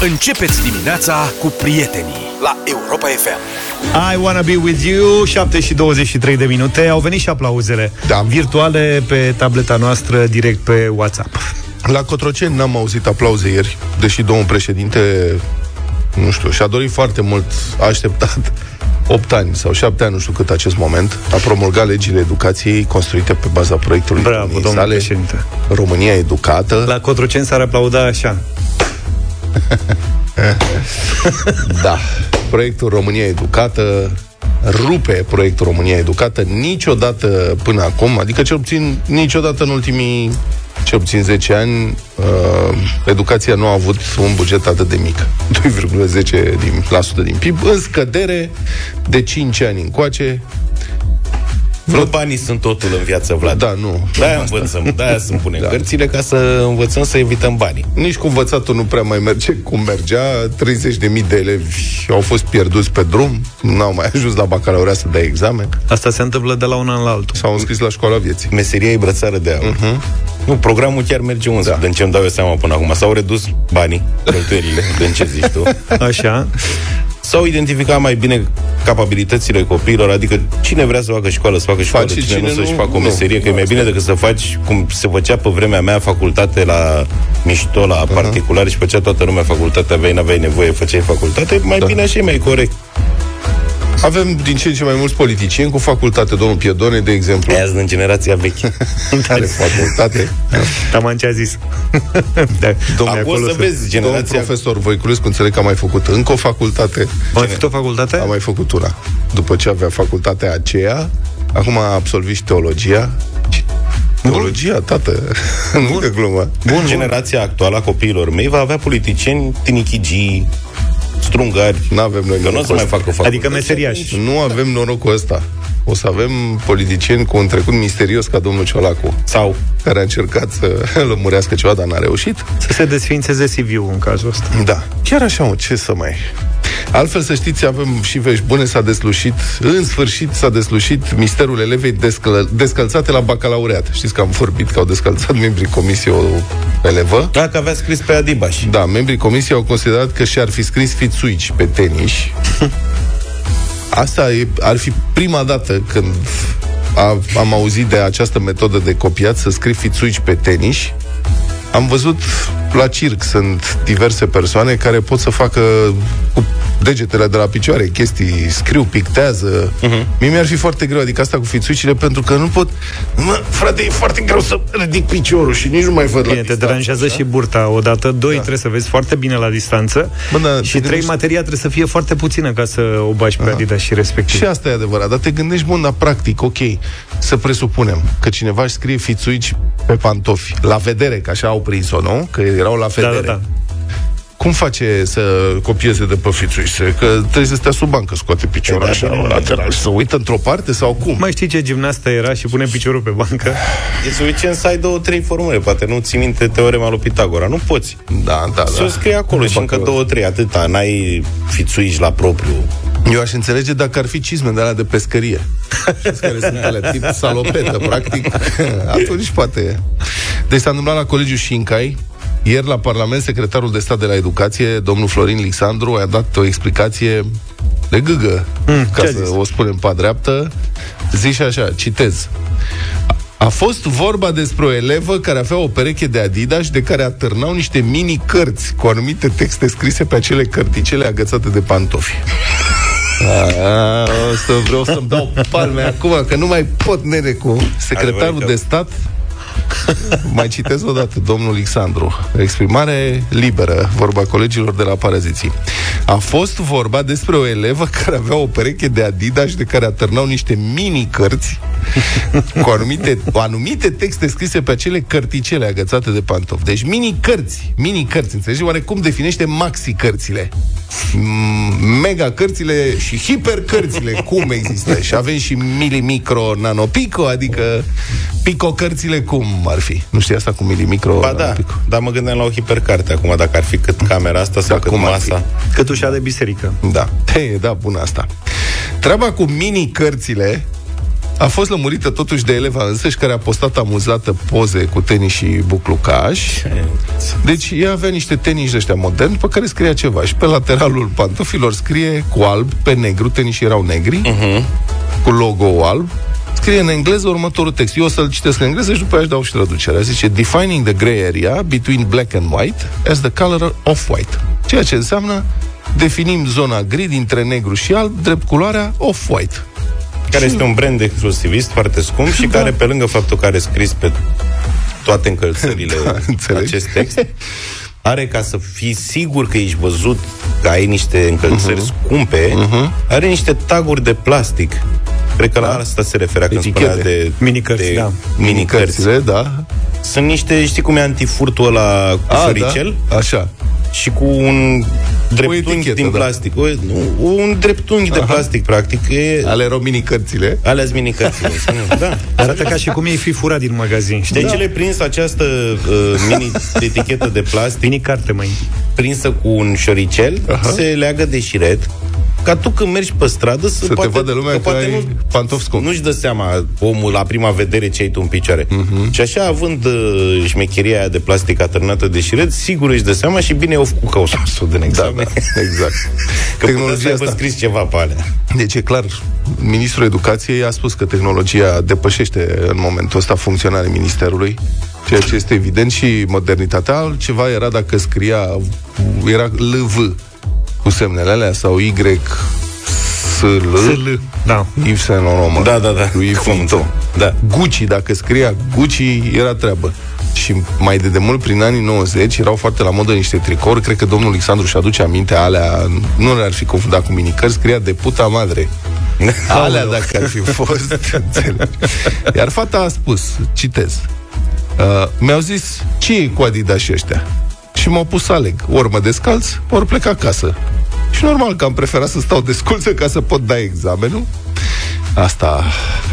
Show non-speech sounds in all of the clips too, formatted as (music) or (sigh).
Începeți dimineața cu prietenii la Europa FM. I wanna be with you 7 și 23 de minute Au venit și aplauzele Da. Virtuale pe tableta noastră Direct pe WhatsApp La Cotroceni n-am auzit aplauze ieri, deși domnul președinte, nu știu, și-a dorit foarte mult, a așteptat (laughs) 8 ani sau 7 ani, nu știu cât acest moment, a promulgat legile educației construite pe baza proiectului Bravo, domniei domnule sale, președinte România educată. La Cotroceni s-ar aplauda așa (laughs) Da. Proiectul România Educată rupe proiectul România Educată niciodată până acum, adică cel puțin niciodată în ultimii cel puțin 10 ani, uh, educația nu a avut un buget atât de mic, 2,10% din, la sută din PIB, în scădere de 5 ani încoace. Nu banii sunt totul în viață, Vlad. Da, nu. De-aia învățăm, de-aia sunt punem (laughs) Da. da. cărțile ca să învățăm să evităm banii. Nici cu învățatul nu prea mai merge cum mergea. 30.000 de elevi au fost pierduți pe drum, n-au mai ajuns la bacalaureat să dea examen, Asta se întâmplă de la un an la altul s-au înscris la școala vieții. Meseria e brățară de aur. Mhm. Nu, programul chiar merge unde, da. din ce îmi dau eu seama până acum. S-au redus banii, cheltuielile, din ce zici tu. Așa S-au identificat mai bine capabilitățile copiilor, adică cine vrea să facă școală, să facă școală, Face, cine, cine nu să-și nu, facă o nu. meserie, că e mai bine decât să faci, cum se făcea pe vremea mea, facultate la mișto, la particular și făcea toată lumea facultate, aveai, n-aveai nevoie, făceai facultate, mai Da. bine așa e mai corect. Avem din ce în ce mai mulți politicieni cu facultate, domnul Piedone, de exemplu, Aia sunt din generația veche. (laughs) are facultate. Taman ce a zis (laughs) da, Domnul, Acum să se- vezi domnul generația... profesor Voiculescu, înțeleg că a mai făcut încă o facultate, Mai făcut o facultate? a mai făcut una. După ce avea facultatea aceea, acum a absolvit și teologia. Teologia, tată, (laughs) nu de glumă. Bun, generația actuală a copiilor mei va avea politicieni tinichigii, strungari, Nu avem noi că nu o să norocul mai ăsta. facă facultate. Adică meseriași Nu avem norocul ăsta. O să avem politicieni cu un trecut misterios ca domnul Ciolacu, Sau care a încercat să (laughs) lămurească ceva, dar n-a reușit. Să se desfințeze CV-ul în cazul ăsta Da. Chiar așa, mă, ce să mai... Altfel, să știți, avem și vești bune, s-a deslușit, în sfârșit s-a deslușit misterul elevei descăl- descălțate la bacalaureat. Știți că am vorbit că au descălțat membrii comisiei o elevă. dacă avea scris pe Adibaș. Da, membrii comisiei au considerat că și-ar fi scris fițuici pe tenis. (laughs) Asta e, ar fi prima dată când a, am auzit de această metodă de copiat, să scrii fițuici pe tenis. Am văzut la circ, sunt diverse persoane care pot să facă cu degetele de la picioare chestii, scriu, pictează. Uh-huh. Mie mi-ar fi foarte greu, adică asta cu fițuicile, pentru că nu pot... Mă, frate, e foarte greu să ridic piciorul și nici nu mai văd la Bine, te distanță, deranjează așa. și burta odată Doi, trebuie să vezi foarte bine la distanță Bă, da, te Și trei, gândești- materia trebuie să fie foarte puțină Ca să o bagi pe Adidas și respectiv Și asta e adevărat, dar te gândești, bun, dar practic, ok, să presupunem că cineva își scrie fițuici pe pantofi, la vedere, că așa au prins-o, nu? Că erau la Da, vedere. da, da Cum face să copieze de pe fițuici? Se- Că trebuie să stea sub bancă, scoate piciorul Da, așa, bine, la da. lateral și să uită într-o parte sau cum? Mai știi ce gimnastă era și pune piciorul pe bancă? E suficient să ai două, trei formule, poate nu ții minte teorema lui Pitagora. Nu poți. Da, da, Să o da. scrie acolo și încă două, trei, atâta. N-ai fițuici la propriu. Eu aș înțelege dacă ar fi cizme de alea de pescărie. Știți care sunt alea, tip salopetă, practic. (laughs) Atunci poate. Deci s-a întâmplat la Colegiul Șincai, ieri la Parlament, secretarul de stat de la Educație, domnul Florin Lixandru, a dat o explicație de gâgă, mm, ca ce a să zis? o spunem pe dreaptă. Zice așa, citez. A fost vorba despre o elevă care avea o pereche de Adidas de care atârnau niște mini-cărți cu anumite texte scrise pe acele cărticele agățate de pantofi. A, (laughs) o să vreau să-mi dau palme acum, că nu mai pot, nene, cu secretarul Adevărat că- de stat. (laughs) Mai citez o dată, domnul Alexandru. Exprimare liberă, vorba colegilor de la Paraziții. A fost vorba despre o elevă (laughs) care avea o pereche de Adidas de care atârnau niște mini-cărți (laughs) cu anumite, cu anumite texte scrise pe acele cărticele agățate de pantofi. Deci mini-cărți, mini-cărți, înțelegi? Oare cum definește maxi-cărțile? Mm, Mega cărțile și hipercărțile, cum există? Și avem și mili, micro, nano, pico, adică pico cărțile cum ar fi? Nu știi asta cu mili, micro, Ba nano, da, pico? dar mă gândeam la o hipercarte acum, dacă ar fi cât camera asta sau Da, cât cum ar fi? masa. Cât ușa de biserică. Da, (laughs) e, da, bună asta. Treaba cu mini-cărțile A fost lămurită totuși de eleva însăși care a postat amuzată poze cu tenis și buclucaș. Deci ea avea niște tenis de ăștia moderni pe care scria ceva și pe lateralul pantofilor scrie cu alb pe negru, tenis erau negri, uh-huh. cu logo alb, scrie în engleză următorul text. Eu o să-l citesc în engleză și după aia își dau și traducerea. Zice, defining the gray area between black and white as the color of white. Ceea ce înseamnă definim zona gri dintre negru și alb, drept culoarea off-white. Care este un brand exclusivist foarte scump și da. care, pe lângă faptul că are scris pe toate încălțările (laughs) da, acest text, are ca să fii sigur că ești văzut că ai niște încălțări uh-huh. scumpe, uh-huh. are niște taguri de plastic. Cred că da. la asta se referea când spunea de minicărți, da. Minicărți, da. Sunt niște, știi cum e antifurtul ăla cu A, Da? Așa și cu un dreptunghi din da. plastic. O, nu, un dreptunghi Aha. de plastic, practic. E... Ale erau mini-cărțile. Ale mini-cărțile. (laughs) da. Arată ca și cum ei fi furat din magazin. Știi? Deci da. le prins această uh, mini-etichetă (laughs) de plastic. Mini-carte, mai. Prinsă cu un șoricel, Aha. se leagă de șiret ca tu când mergi pe stradă să, să poate, te vadă lumea că, că poate ai nu, pantofi scump. Nu-și dă seama omul la prima vedere ce ai tu în picioare. Uh-huh. Și așa, având uh, șmecheria aia de plastic atârnată de șiret, sigur își dă seama și bine o făcut ca o să în examen. Da, da, exact. (laughs) că tehnologia asta... scris ceva pe alea. Deci e clar, ministrul educației a spus că tehnologia depășește în momentul ăsta funcționarea ministerului ceea ce este evident și modernitatea. Altceva era dacă scria, era LV, cu semnele alea sau Y S L da. Yves Saint Laurent da, da, da. Lui da. Gucci, dacă scria Gucci, era treabă și mai de demult, prin anii 90, erau foarte la modă niște tricouri. Cred că domnul Alexandru și aduce aminte alea, nu le-ar fi confundat cu minicări, scria de puta madre. alea, dacă ar fi fost, (laughs) Iar fata a spus, citez, uh, mi-au zis, ce e cu Adidas și ăștia? Și m-au pus să aleg, ori mă descalț, ori plec acasă. Și normal că am preferat să stau (laughs) desculță ca să pot da examenul. Asta,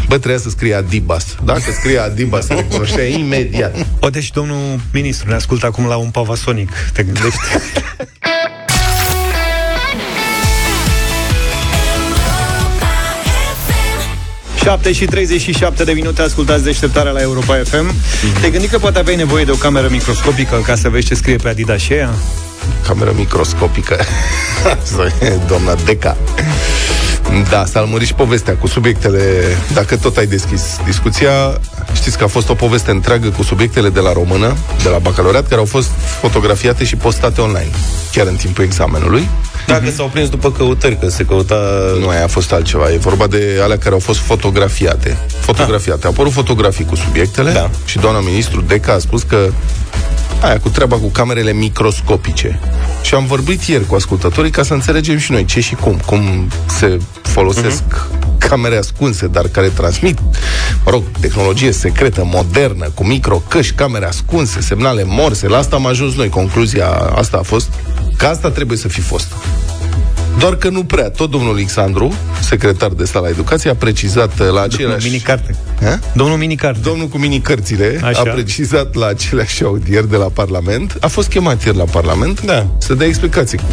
bă, trebuia să scrie Adibas. Dacă scrie Adibas, se recunoștea imediat. O, deci domnul ministru ne ascultă acum la un pavasonic, te gândești? (laughs) 7 și 37 de minute ascultați deșteptarea la Europa FM. Mm-hmm. Te gândi că poate aveai nevoie de o cameră microscopică ca să vezi ce scrie pe Adidas și ea? Cameră microscopică. (laughs) Doamna Deca. Da, s-a lămurit și povestea cu subiectele. Dacă tot ai deschis discuția, știți că a fost o poveste întreagă cu subiectele de la română, de la bacalaureat, care au fost fotografiate și postate online, chiar în timpul examenului. Dacă s-au prins după căutări, că se căuta... Nu, aia a fost altceva. E vorba de alea care au fost fotografiate. Fotografiate. Ah. Au apărut fotografii cu subiectele da. și doamna ministru Deca a spus că aia cu treaba cu camerele microscopice. Și am vorbit ieri cu ascultătorii ca să înțelegem și noi ce și cum. Cum se folosesc uh-huh. Camere ascunse, dar care transmit, mă rog, tehnologie secretă, modernă, cu microcăși, camere ascunse, semnale morse. La asta am ajuns noi. Concluzia asta a fost că asta trebuie să fi fost. Doar că nu prea. Tot domnul Alexandru, secretar de stat la educație, a precizat la același... Domnul minicarte. Ha? Domnul minicarte. Domnul cu minicărțile Așa. a precizat la aceleași audieri de la Parlament. A fost chemat ieri la Parlament da. să dea explicații cu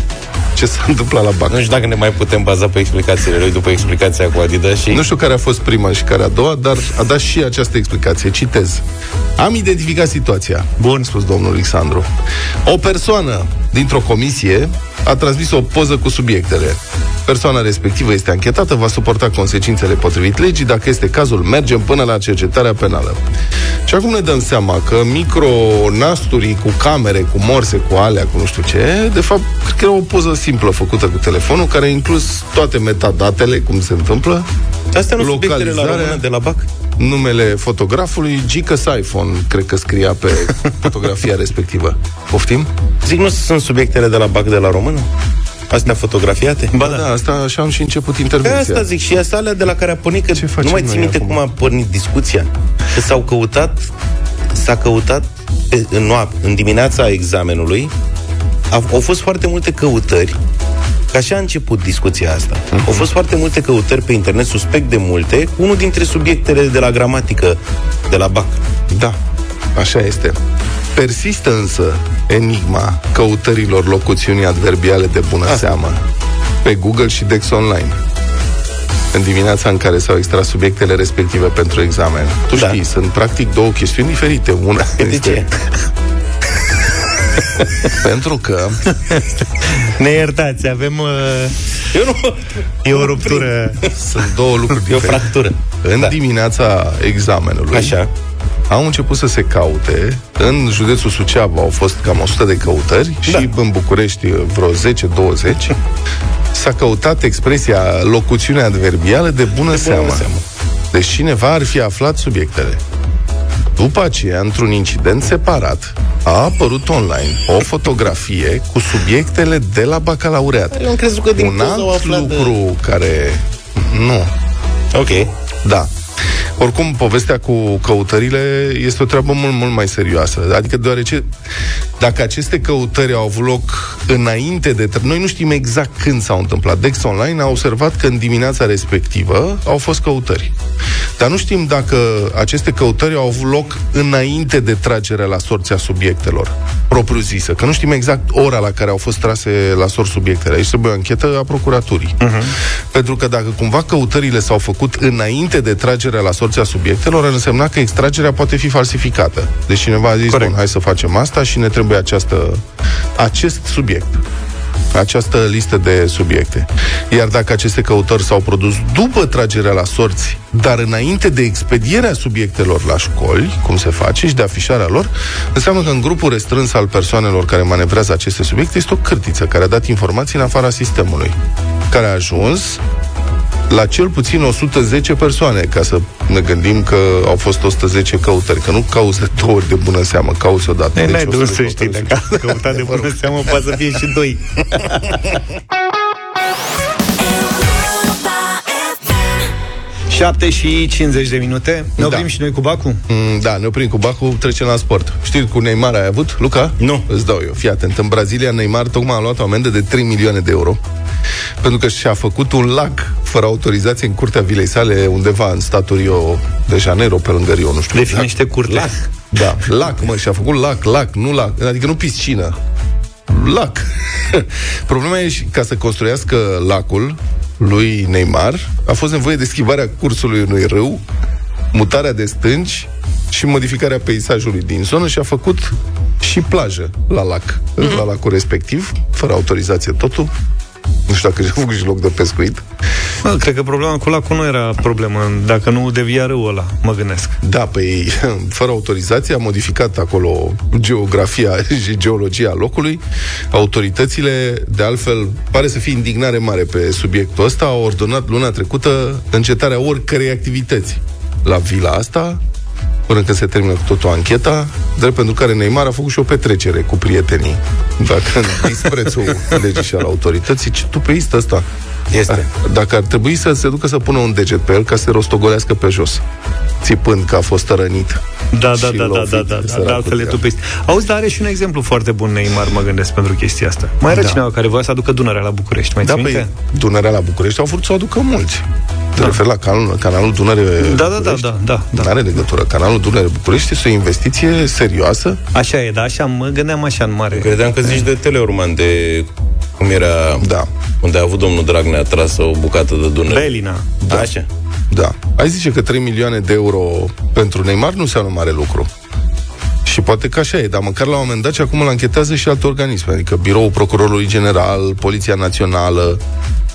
ce s-a întâmplat la BAC. Nu știu dacă ne mai putem baza pe explicațiile lui după explicația cu Adidas și... Nu știu care a fost prima și care a doua, dar a dat și această explicație. Citez. Am identificat situația. Bun, spus domnul Alexandru. O persoană dintr-o comisie a transmis o poză cu subiectele. Persoana respectivă este anchetată, va suporta consecințele potrivit legii, dacă este cazul, mergem până la cercetarea penală. Și acum ne dăm seama că micronasturii cu camere, cu morse, cu alea, cu nu știu ce, de fapt, cred că era o poză simplă făcută cu telefonul, care a inclus toate metadatele, cum se întâmplă, Astea nu subiectele la română de la BAC? Numele fotografului, Gicăs iPhone, cred că scria pe (laughs) fotografia respectivă. Poftim? Zic, nu sunt subiectele de la BAC de la română? Astea fotografiate? Ba da, da asta așa am și început intervenția. Pe asta zic și asta alea de la care a pornit, că Ce nu mai ții minte acum? cum a pornit discuția. Că s-au căutat, s-a căutat pe, în, noapte, în dimineața examenului, au, au fost foarte multe căutări Că așa a început discuția asta. Uh-huh. Au fost foarte multe căutări pe internet, suspect de multe, unul dintre subiectele de la gramatică de la BAC. Da, așa este. Persistă însă enigma căutărilor locuțiunii adverbiale de bună Asta. seamă pe Google și Dex Online. în dimineața în care s-au extras subiectele respective pentru examen. Tu da. știi, sunt practic două chestiuni diferite. Una de este... ce? (laughs) Pentru că Ne iertați, avem uh, Eu nu E o ruptură Sunt două lucruri diferite E o fractură În da. dimineața examenului Așa au început să se caute. În județul Suceava au fost cam 100 de căutări da. și în București vreo 10-20. (laughs) S-a căutat expresia locuțiune adverbială de bună, de seamă. bună seamă. Deci cineva ar fi aflat subiectele. După aceea, într-un incident separat, a apărut online o fotografie cu subiectele de la bacalaureat. Eu am crezut că din Un alt lucru de... care... Nu. Ok. Da. Oricum, povestea cu căutările este o treabă mult, mult mai serioasă. Adică, deoarece, dacă aceste căutări au avut loc înainte de... Noi nu știm exact când s-au întâmplat. Dex Online a observat că în dimineața respectivă au fost căutări. Dar nu știm dacă aceste căutări au avut loc înainte de tragerea la sorția subiectelor, propriu-zisă. Că nu știm exact ora la care au fost trase la sor subiectele. Aici trebuie o anchetă a procuraturii. Uh-huh. Pentru că dacă cumva căutările s-au făcut înainte de tragerea la sorția subiectelor, ar însemna că extragerea poate fi falsificată. Deci cineva a zis, Corect. bun, hai să facem asta și ne trebuie această, acest subiect această listă de subiecte. Iar dacă aceste căutări s-au produs după tragerea la sorți, dar înainte de expedierea subiectelor la școli, cum se face, și de afișarea lor, înseamnă că în grupul restrâns al persoanelor care manevrează aceste subiecte este o cârtiță care a dat informații în afara sistemului, care a ajuns la cel puțin 110 persoane, ca să ne gândim că au fost 110 căutări, că nu cauți de (laughs) două ori de bună seamă, cauți odată. Deci n-ai de să știi, dacă căutat de (laughs) bună seamă, poate să fie și doi. (laughs) 7 și 50 de minute. Ne oprim da. și noi cu Bacu? Mm, da, ne oprim cu Bacu, trecem la sport. Știi cu Neymar ai avut, Luca? Nu. Îți dau eu. Fii atent. În Brazilia, Neymar tocmai a luat o amendă de 3 milioane de euro pentru că și-a făcut un lac fără autorizație în curtea vilei sale undeva în statul Rio de Janeiro, pe lângă Rio, nu știu. Definește curte. Lac. Da, lac, mă, și-a făcut lac, lac, nu lac, adică nu piscină. Lac. (laughs) Problema e și ca să construiască lacul, lui Neymar a fost nevoie de schimbarea cursului unui râu, mutarea de stânci și modificarea peisajului din zonă și a făcut și plajă la lac, mm-hmm. la lacul respectiv, fără autorizație totul. Nu știu dacă și-a făcut și loc de pescuit. Bă, cred că problema cu lacul nu era problemă, dacă nu devia râul ăla, mă gândesc. Da, păi, (laughs) fără autorizație a modificat acolo geografia (laughs) și geologia locului. Autoritățile, de altfel, pare să fie indignare mare pe subiectul ăsta, au ordonat luna trecută încetarea oricărei activități la vila asta, până când se termină cu totul ancheta, drept pentru care Neymar a făcut și o petrecere cu prietenii. Dacă în (laughs) disprețul legii și al autorității, ce tu pe ăsta este. Dacă ar trebui să se ducă să pună un deget pe el ca să se rostogolească pe jos, țipând că a fost rănit. Da, da, da, da, da, da, da, da, altfel e tupist. Auzi, dar are și un exemplu foarte bun Neymar, mă gândesc, pentru chestia asta. Mai era da. cineva care voia să aducă Dunărea la București, mai da, păi, Dunărea la București au vrut să o aducă mulți. Te da. referi la canalul, canalul Dunăre da, da, da, da, da, da. are legătură. Canalul Dunăre București este o investiție serioasă. Așa e, da, așa mă gândeam așa în mare. Credeam că zici de Teleorman, de cum era da. unde a avut domnul Dragnea tras o bucată de Dunăre. Belina. Da. Așa. Da. Ai zice că 3 milioane de euro pentru Neymar nu înseamnă mare lucru. Și poate că așa e, dar măcar la un moment dat și acum îl anchetează și alte organisme, adică Biroul Procurorului General, Poliția Națională,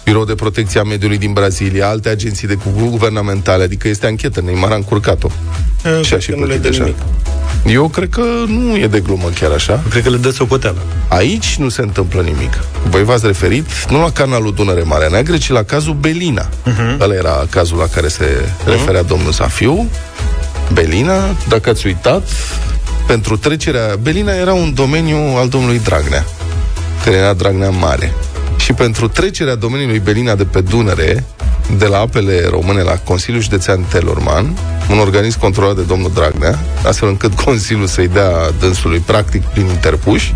Birou de Protecție a Mediului din Brazilia, alte agenții de guvernamentale, adică este anchetă, Neymar a încurcat-o. E, și a și plătit deja. Nimic. Eu cred că nu e de glumă chiar așa. Cred că le dă socoteală. Aici nu se întâmplă nimic. Voi v-ați referit nu la canalul Dunăre Marea Neagră, ci la cazul Belina. Uh-huh. Ăla era cazul la care se uh-huh. referea domnul Zafiu. Belina, dacă ați uitat, pentru trecerea... Belina era un domeniu al domnului Dragnea, care era Dragnea Mare. Și pentru trecerea domeniului Belina de pe Dunăre, de la apele române la Consiliul Județean Telorman, un organism controlat de domnul Dragnea, astfel încât (laughs) Consiliul să-i dea dânsului practic prin interpuși,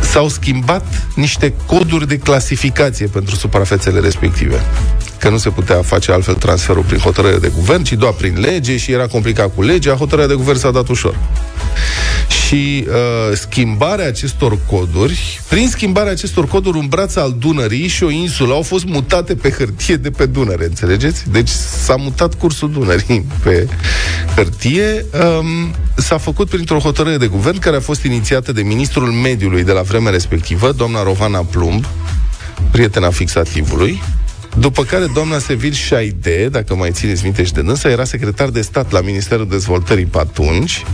s-au schimbat niște coduri de clasificație pentru suprafețele respective. Că nu se putea face altfel transferul prin hotărâre de guvern, ci doar prin lege și era complicat cu legea, hotărârea de guvern s-a dat ușor. și uh, schimbarea acestor coduri, prin schimbarea acestor coduri, un braț al Dunării și o insulă au fost mutate pe hârtie de pe Dunăre, înțelegeți? Deci s-a mutat cursul Dunării (laughs) pe hârtie. Um, s-a făcut printr-o hotărâre de guvern care a fost inițiată de ministrul mediului de la vremea respectivă, doamna Rovana Plumb, prietena fixativului, după care doamna Sevil Șaide, dacă mai țineți minte și de dânsa, era secretar de stat la Ministerul Dezvoltării pe atunci,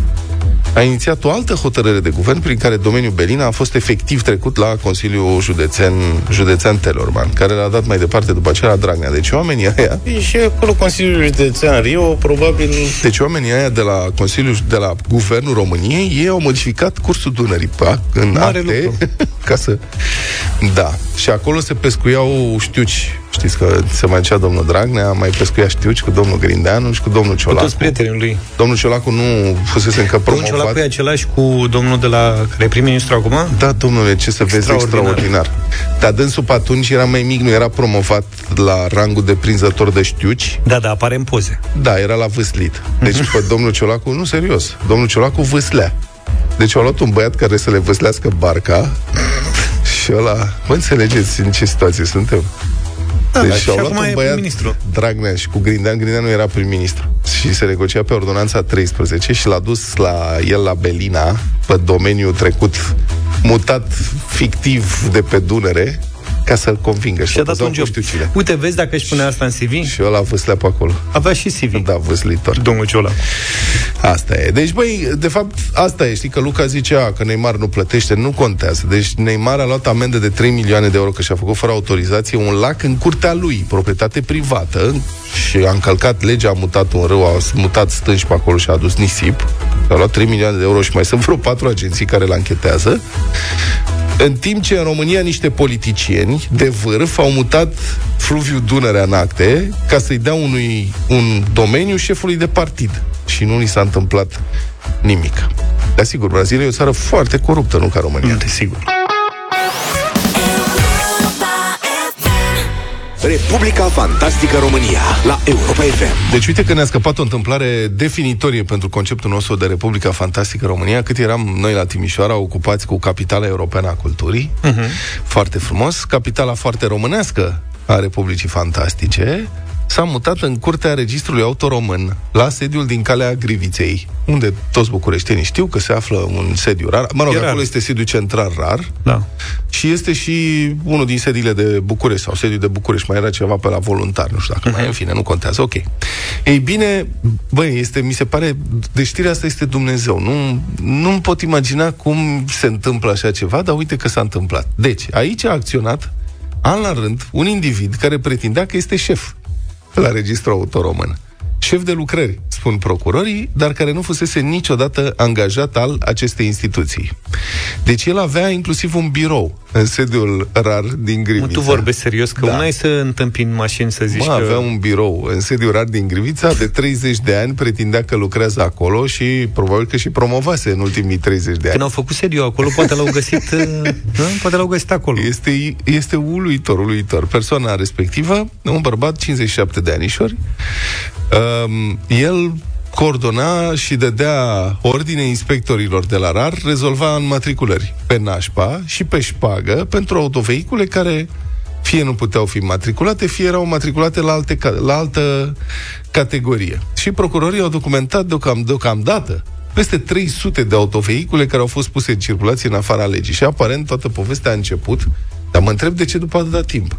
a inițiat o altă hotărâre de guvern prin care domeniul Belina a fost efectiv trecut la Consiliul Județean, Județean Telorman, care l-a dat mai departe după aceea la Dragnea. Deci oamenii aia... Și acolo Consiliul Județean Rio, probabil... Deci oamenii aia de la Consiliul, de la Guvernul României, ei au modificat cursul Dunării pa, în Mare acte, lucru. (laughs) ca să... Da. Și acolo se pescuiau știuci Știți că se mai cea domnul Dragnea, mai pescuia știuci cu domnul Grindeanu și cu domnul Ciolacu. Cu toți prietenii lui. Domnul Ciolacu nu fusese încă promovat. Domnul Ciolacu e același cu domnul de la care e prim-ministru acum? Da, domnule, ce să vezi, extraordinar. Dar dânsul pe atunci era mai mic, nu era promovat la rangul de prinzător de știuci. Da, da, apare în poze. Da, era la vâslit. Deci pe domnul Ciolacu, nu serios, domnul Ciolacu vâslea. Deci au luat un băiat care să le văslească barca și ăla... Vă înțelegeți în ce situație suntem? Da, deci și au luat un băiat ministru. Dragnea și cu Grindean, Grindeanu era prim-ministru. Și se negocia pe ordonanța 13 și l-a dus la el la Belina, pe domeniul trecut mutat fictiv de pe Dunăre, ca să-l convingă. Și a dat un job. Uite, vezi dacă își pune asta în CV? Și ăla vâslea pe acolo. Avea și CV. Da, vâslitor. Domnul Ciola. Asta e. Deci, băi, de fapt, asta e. Știi că Luca zicea că Neymar nu plătește, nu contează. Deci Neymar a luat amendă de 3 milioane de euro că și-a făcut fără autorizație un lac în curtea lui, proprietate privată, și a încălcat legea, a mutat un râu, a mutat stânci pe acolo și a adus nisip. A luat 3 milioane de euro și mai sunt vreo patru agenții care l-anchetează. În timp ce în România niște politicieni de vârf au mutat fluviul Dunărea în acte ca să-i dea unui un domeniu șefului de partid. Și nu ni s-a întâmplat nimic. Dar sigur, Brazilia e o țară foarte coruptă, nu ca România. Desigur. Republica Fantastică România la Europa FM. Deci uite că ne-a scăpat o întâmplare definitorie pentru conceptul nostru de Republica Fantastică România, cât eram noi la Timișoara ocupați cu capitala europeană a culturii. Uh-huh. Foarte frumos. Capitala foarte românească a Republicii Fantastice s-a mutat în curtea registrului autoromân, la sediul din Calea Griviței, unde toți bucureștenii știu că se află un sediu rar. Mă rog, e acolo rar. este sediu central rar. Da. Și este și unul din sediile de București, sau sediul de București. Mai era ceva pe la voluntar, nu știu dacă uh-huh. mai, în fine, nu contează. Ok. Ei bine, băi, este, mi se pare, de știrea asta este Dumnezeu. Nu, nu pot imagina cum se întâmplă așa ceva, dar uite că s-a întâmplat. Deci, aici a acționat an la rând, un individ care pretindea că este șef la registrul autoromân. Șef de lucrări, spun procurorii, dar care nu fusese niciodată angajat al acestei instituții. Deci el avea inclusiv un birou în sediul rar din Grivița. Mă, tu vorbești serios, că da. una e să întâmpini mașini să zici mă, că... avea un birou în sediul rar din Grivița, de 30 de ani pretindea că lucrează acolo și probabil că și promovase în ultimii 30 de ani. Când au făcut sediu acolo, poate l-au găsit, uh, (laughs) nu? poate l-au găsit acolo. Este, este uluitor, uluitor. Persoana respectivă, un bărbat, 57 de anișori, um, el coordona și dădea ordine inspectorilor de la RAR, rezolva matriculări pe nașpa și pe șpagă pentru autovehicule care fie nu puteau fi matriculate, fie erau matriculate la, alte, la altă categorie. Și procurorii au documentat deocam, deocamdată peste 300 de autovehicule care au fost puse în circulație în afara legii. Și aparent toată povestea a început, dar mă întreb de ce după atâta timp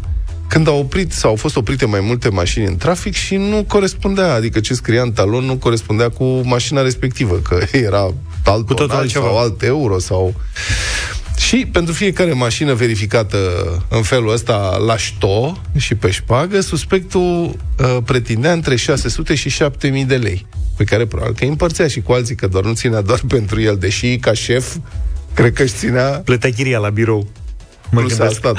când au oprit sau au fost oprite mai multe mașini în trafic și nu corespundea, adică ce scria în talon nu corespundea cu mașina respectivă, că (laughs) era alt cu tot altceva. sau alt euro sau... Și pentru fiecare mașină verificată în felul ăsta la șto și pe șpagă, suspectul uh, pretindea între 600 și 7000 de lei, pe care probabil că îi împărțea și cu alții, că doar nu ținea doar (laughs) pentru el, deși ca șef cred că își ținea... Plătea chiria la birou. Mă Plus gândesc. asta,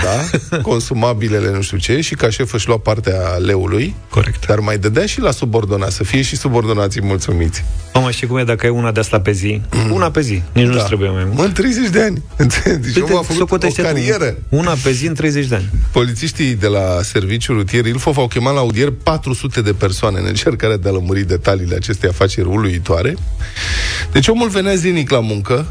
da, (laughs) consumabilele nu știu ce, și ca șef își lua partea leului. Corect. Dar mai dădea și la subordonat, să fie și subordonații mulțumiți. Mama, știi cum e dacă ai una de asta pe zi? Mm. Una pe zi, nici da. nu trebuie mai mult. Mă, în 30 de ani. (laughs) Deci Uite, a făcut o carieră. Una pe zi în 30 de ani. Polițiștii de la serviciul rutier Ilfov au chemat la audier 400 de persoane în încercarea de a lămuri detaliile acestei afaceri uluitoare. Deci omul venea zilnic la muncă,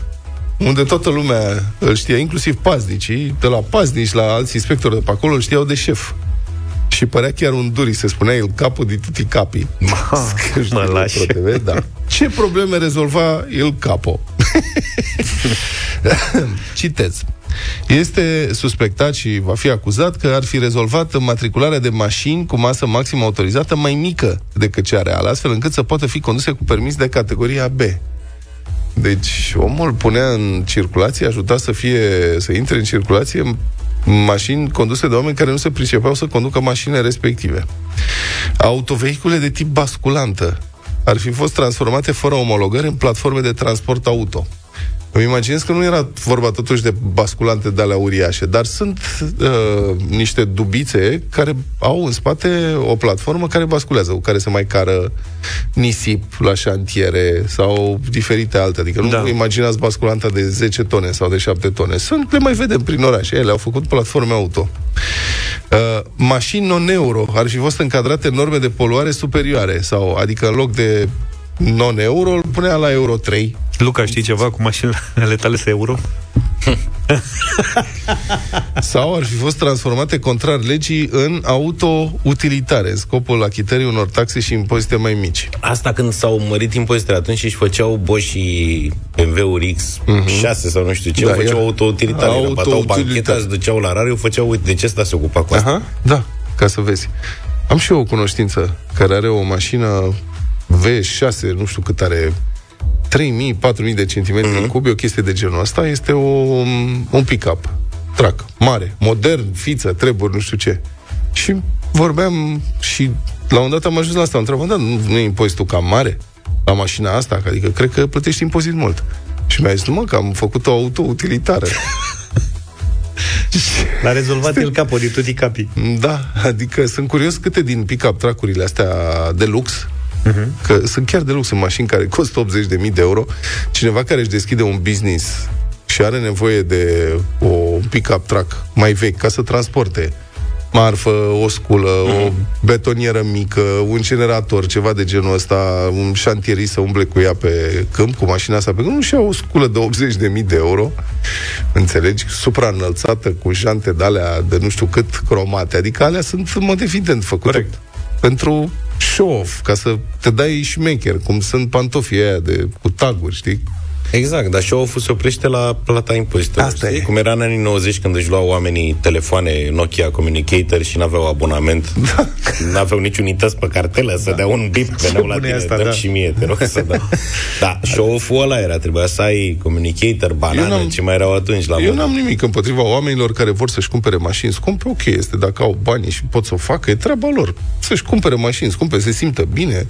unde toată lumea îl știa, inclusiv paznicii, de la paznici la alți inspectori de pe acolo, îl știau de șef. Și părea chiar un duri, se spunea el capul de tutti capi. (laughs) mă lași. TV, da. Ce probleme rezolva el capo? (laughs) Citez. Este suspectat și va fi acuzat că ar fi rezolvat matricularea de mașini cu masă maximă autorizată mai mică decât cea reală, astfel încât să poată fi conduse cu permis de categoria B. Deci omul punea în circulație, ajuta să fie să intre în circulație mașini conduse de oameni care nu se pricepeau să conducă mașinile respective. Autovehicule de tip basculantă ar fi fost transformate fără omologări în platforme de transport auto. Îmi imaginez că nu era vorba totuși de basculante de alea uriașe, dar sunt uh, niște dubițe care au în spate o platformă care basculează, cu care se mai cară nisip la șantiere sau diferite alte. Adică nu da. imaginați basculanta de 10 tone sau de 7 tone. Sunt, le mai vedem prin oraș. Ele au făcut platforme auto. Uh, mașini non-euro ar fi fost încadrate în norme de poluare superioare, sau, adică în loc de non-euro, îl punea la euro 3. Luca, știi ceva cu mașinile ale tale să euro? (laughs) Sau ar fi fost transformate contrar legii în auto-utilitare, scopul achitării unor taxe și impozite mai mici. Asta când s-au mărit impozitele atunci și își făceau Bosch și BMW-uri X6 uh-huh. sau nu știu ce, da, făceau auto-utilitare, auto bancheta, se duceau la rariu, făceau, uite, de ce ăsta se ocupa cu asta? Aha, da, ca să vezi. Am și eu o cunoștință care are o mașină V6, nu știu cât are 3000, 4000 de centimetri uh-huh. cubi, o chestie de genul ăsta, este o, un pick-up, trac, mare, modern, fiță, treburi, nu știu ce. Și vorbeam și la un dat am ajuns la asta, am întrebat, da, nu, nu e impozitul cam mare la mașina asta? Adică cred că plătești impozit mult. Și mi-a zis, nu mă, că am făcut o auto-utilitară. (laughs) L-a rezolvat el capul de tutti capi. Da, adică sunt curios câte din pick-up tracurile astea de lux uh-huh. că sunt chiar de lux în mașini care costă 80.000 de euro. Cineva care își deschide un business și are nevoie de o pick-up truck mai vechi ca să transporte marfă, o sculă, mm. o betonieră mică, un generator, ceva de genul ăsta, un șantierist să umble cu ea pe câmp, cu mașina asta pe câmp, nu și o sculă de 80.000 de euro, înțelegi, supraînălțată, cu jante de alea de nu știu cât cromate, adică alea sunt în mod evident făcute Corect. pentru show-off, ca să te dai șmecher, cum sunt pantofii aia de, cu taguri, știi? Exact, dar show-off se oprește la plata impozitelor. Asta e. Cum era în anii 90 când își luau oamenii telefoane Nokia Communicator și n-aveau abonament, (laughs) da. n-aveau niciun unități pe cartelă, să da. dea un bip, veneau la tine, asta, da. și mie, te rog să da. (laughs) da, show-off-ul ăla era, trebuia să ai Communicator, banane, ce mai erau atunci la Eu modă. n-am nimic împotriva oamenilor care vor să-și cumpere mașini scumpe, ok, este dacă au bani și pot să o facă, e treaba lor. Să-și cumpere mașini scumpe, se simtă bine,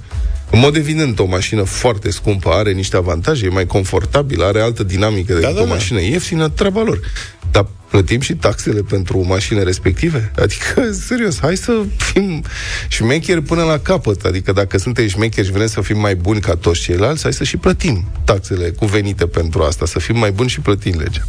în mod evident, o mașină foarte scumpă are niște avantaje, e mai confortabilă, are altă dinamică decât da, da, o da. mașină ieftină, treaba lor. Dar plătim și taxele pentru mașinile respective? Adică, (laughs) serios, hai să fim șmecheri până la capăt. Adică dacă suntem șmecheri și vrem să fim mai buni ca toți ceilalți, hai să și plătim taxele cuvenite pentru asta, să fim mai buni și plătim legea.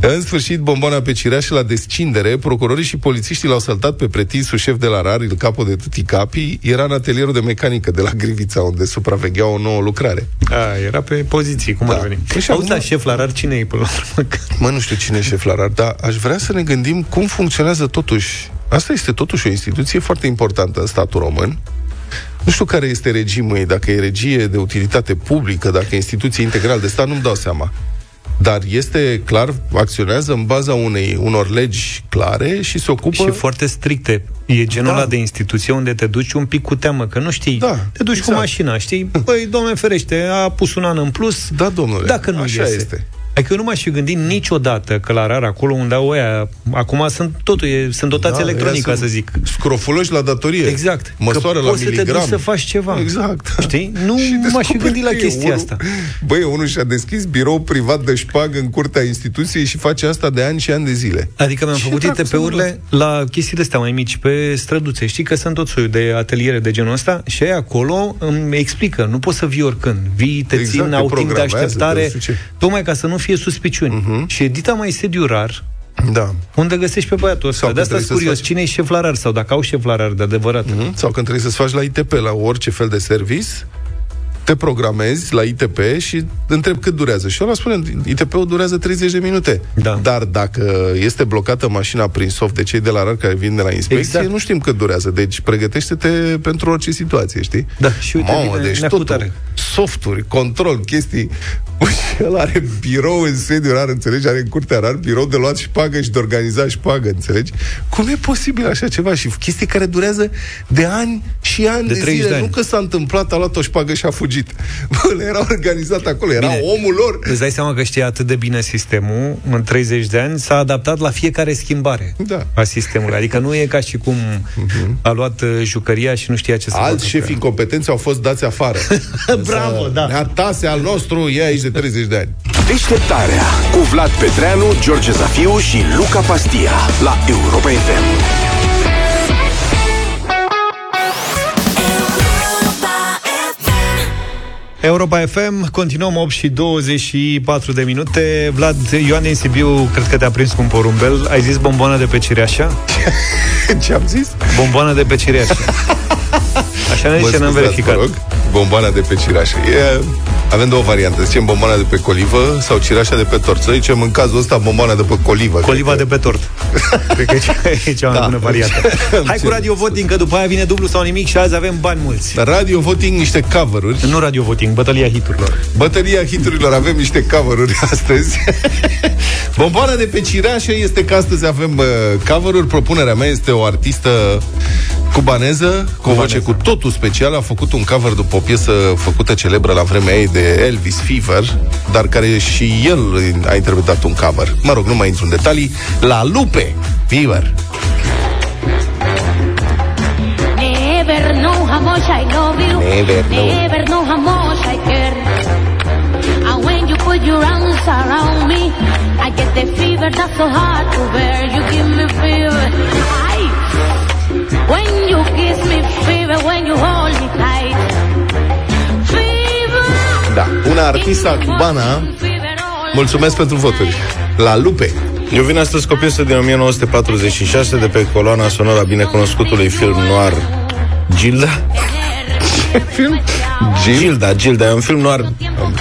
În sfârșit, bomboana pe cireaș la descindere, procurorii și polițiștii l-au saltat pe pretinsul șef de la RAR, il capo de tutti capi, era în atelierul de mecanică de la Grivița, unde supraveghea o nouă lucrare. A, era pe poziții, cum da. ar veni? Păi Auzi, acum... șef la RAR, cine e până la urmă? (laughs) Mă, nu știu cine e șef la RAR, dar aș vrea să ne gândim cum funcționează totuși. Asta este totuși o instituție foarte importantă în statul român, nu știu care este regimul ei, dacă e regie de utilitate publică, dacă e instituție integral de stat, nu-mi dau seama dar este clar, acționează în baza unei, unor legi clare și se ocupă... Și foarte stricte. E genul da. ăla de instituție unde te duci un pic cu teamă, că nu știi, da, te duci exact. cu mașina, știi? (laughs) Păi, domnule ferește, a pus un an în plus. Da, domnule, dacă nu așa iese. este. Adică eu nu m-aș fi gândit niciodată că la RAR, acolo unde au ăia, acum sunt totul, e, sunt dotații da, electronică, să zic. Scrofuloși la datorie. Exact. Măsoară că la poți miligram. să te duci să faci ceva. Exact. Știi? Nu (laughs) m-aș fi gândit la chestia unul, asta. Băi, unul și-a deschis birou privat de șpag în curtea instituției și face asta de ani și ani de zile. Adică mi-am făcut ITP-urile la chestiile astea mai mici, pe străduțe. Știi că sunt tot soiul de ateliere de genul ăsta și ei acolo îmi explică, nu poți să vii oricând. Vii, te exact, țin, au timp de așteptare, tocmai ca să nu fie suspiciuni. Uh-huh. Și edita mai sediu rar, da. Unde găsești pe băiatul ăsta? De asta curios, faci... cine e șef la rar sau dacă au șef la rar de adevărat. Mm-hmm. Sau când trebuie să-ți faci la ITP, la orice fel de service, te programezi la ITP și întreb cât durează. Și ăla spune, ITP-ul durează 30 de minute. Da. Dar dacă este blocată mașina prin soft de cei de la RAR care vin de la inspecție, exact. nu știm cât durează. Deci pregătește-te pentru orice situație, știi? Da, și uite, Mamă, vine deci totul, softuri, control, chestii. (laughs) Și el are birou în sediu rar, înțelegi? Are în curtea rar birou de luat și șpagă și de organizat și șpagă, înțelegi? Cum e posibil așa ceva? Și chestii care durează de ani și ani De de, 30 zile. de ani. Nu că s-a întâmplat, a luat o șpagă și a fugit. (laughs) Bă, era organizat acolo, era Bine. omul lor. Îți dai seama că știe atât de bine sistemul, în 30 de ani s-a adaptat la fiecare schimbare Da. a sistemului. Adică nu e ca și cum a luat uh, jucăria și nu știa ce să facă. Alți șefi incompetenți au fost dați afară. (laughs) Bravo, Însă, da. Neatase al nostru e aici de 30 de ani. Deșteptarea cu Vlad Petreanu, George Zafiu și Luca Pastia la Europa FM. Europa FM, continuăm 8 și 24 de minute. Vlad, Ioan din Sibiu, cred că te-a prins cu un porumbel. Ai zis bomboană de pe cireașa? (laughs) Ce am zis? Bomboană de pe cireașă. (laughs) Așa ne Mă zice, n-am scuzați, verificat. vă rog, bomboana de pe cireașă. E, avem două variante. Zicem bomboana de pe colivă sau cireașa de pe tort. Să zicem în cazul ăsta bomboana de pe colivă. Coliva de cred pe tort. (laughs) Cred că e cea, e cea mai Da. bună variantă. (laughs) Hai cu Ce- Radio Voting, că după aia vine dublu sau nimic și azi avem bani mulți. că- Radio Voting niște cover-uri. Nu Radio Voting, bătălia hiturilor. Bătălia hiturilor avem niște cover-uri (laughs) astăzi. Bomboana de pe cireașă este că astăzi avem uh, cover-uri. Propunerea mea este o artistă cubaneză, cu o voce cu totul special. A făcut un cover după o piesă făcută celebră la vremea ei de Elvis Fever, dar care și el a interpretat un cover. Mă rog, nu mai intru în detalii. La Lupe Fever. Never know how much I love you. Never know. Never know how much I care. And when you put your arms around me, I get the fever that's so hard to bear. You give me fever. I, when you kiss me, fever. When you hold me tight, fever. Da, una artista cubana. Mulțumesc pentru voturi. La Lupe. Eu vin astăzi cu o piesă din 1946 de pe coloana sonoră a binecunoscutului film noir Gilda. (laughs) Film? Gil? Gilda, Gilda, e un film noir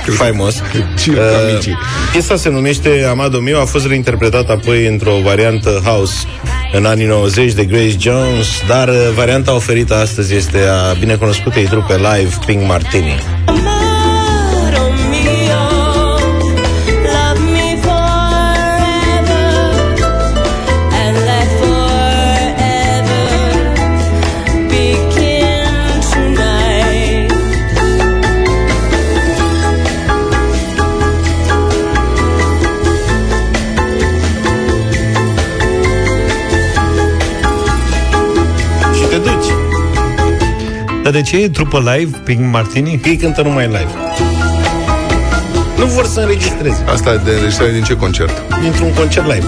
faimos. Gilda Uh, Mici. piesa se numește Amado Mio, a fost reinterpretată apoi într-o variantă house în anii 90 de Grace Jones, dar uh, varianta oferită astăzi este a binecunoscutei trupe live Pink Martini. Dar de ce e trupă live, Pink Martini? Că ei cântă numai live. Nu vor să înregistreze. Asta e de înregistrare din ce concert? Dintr-un concert live.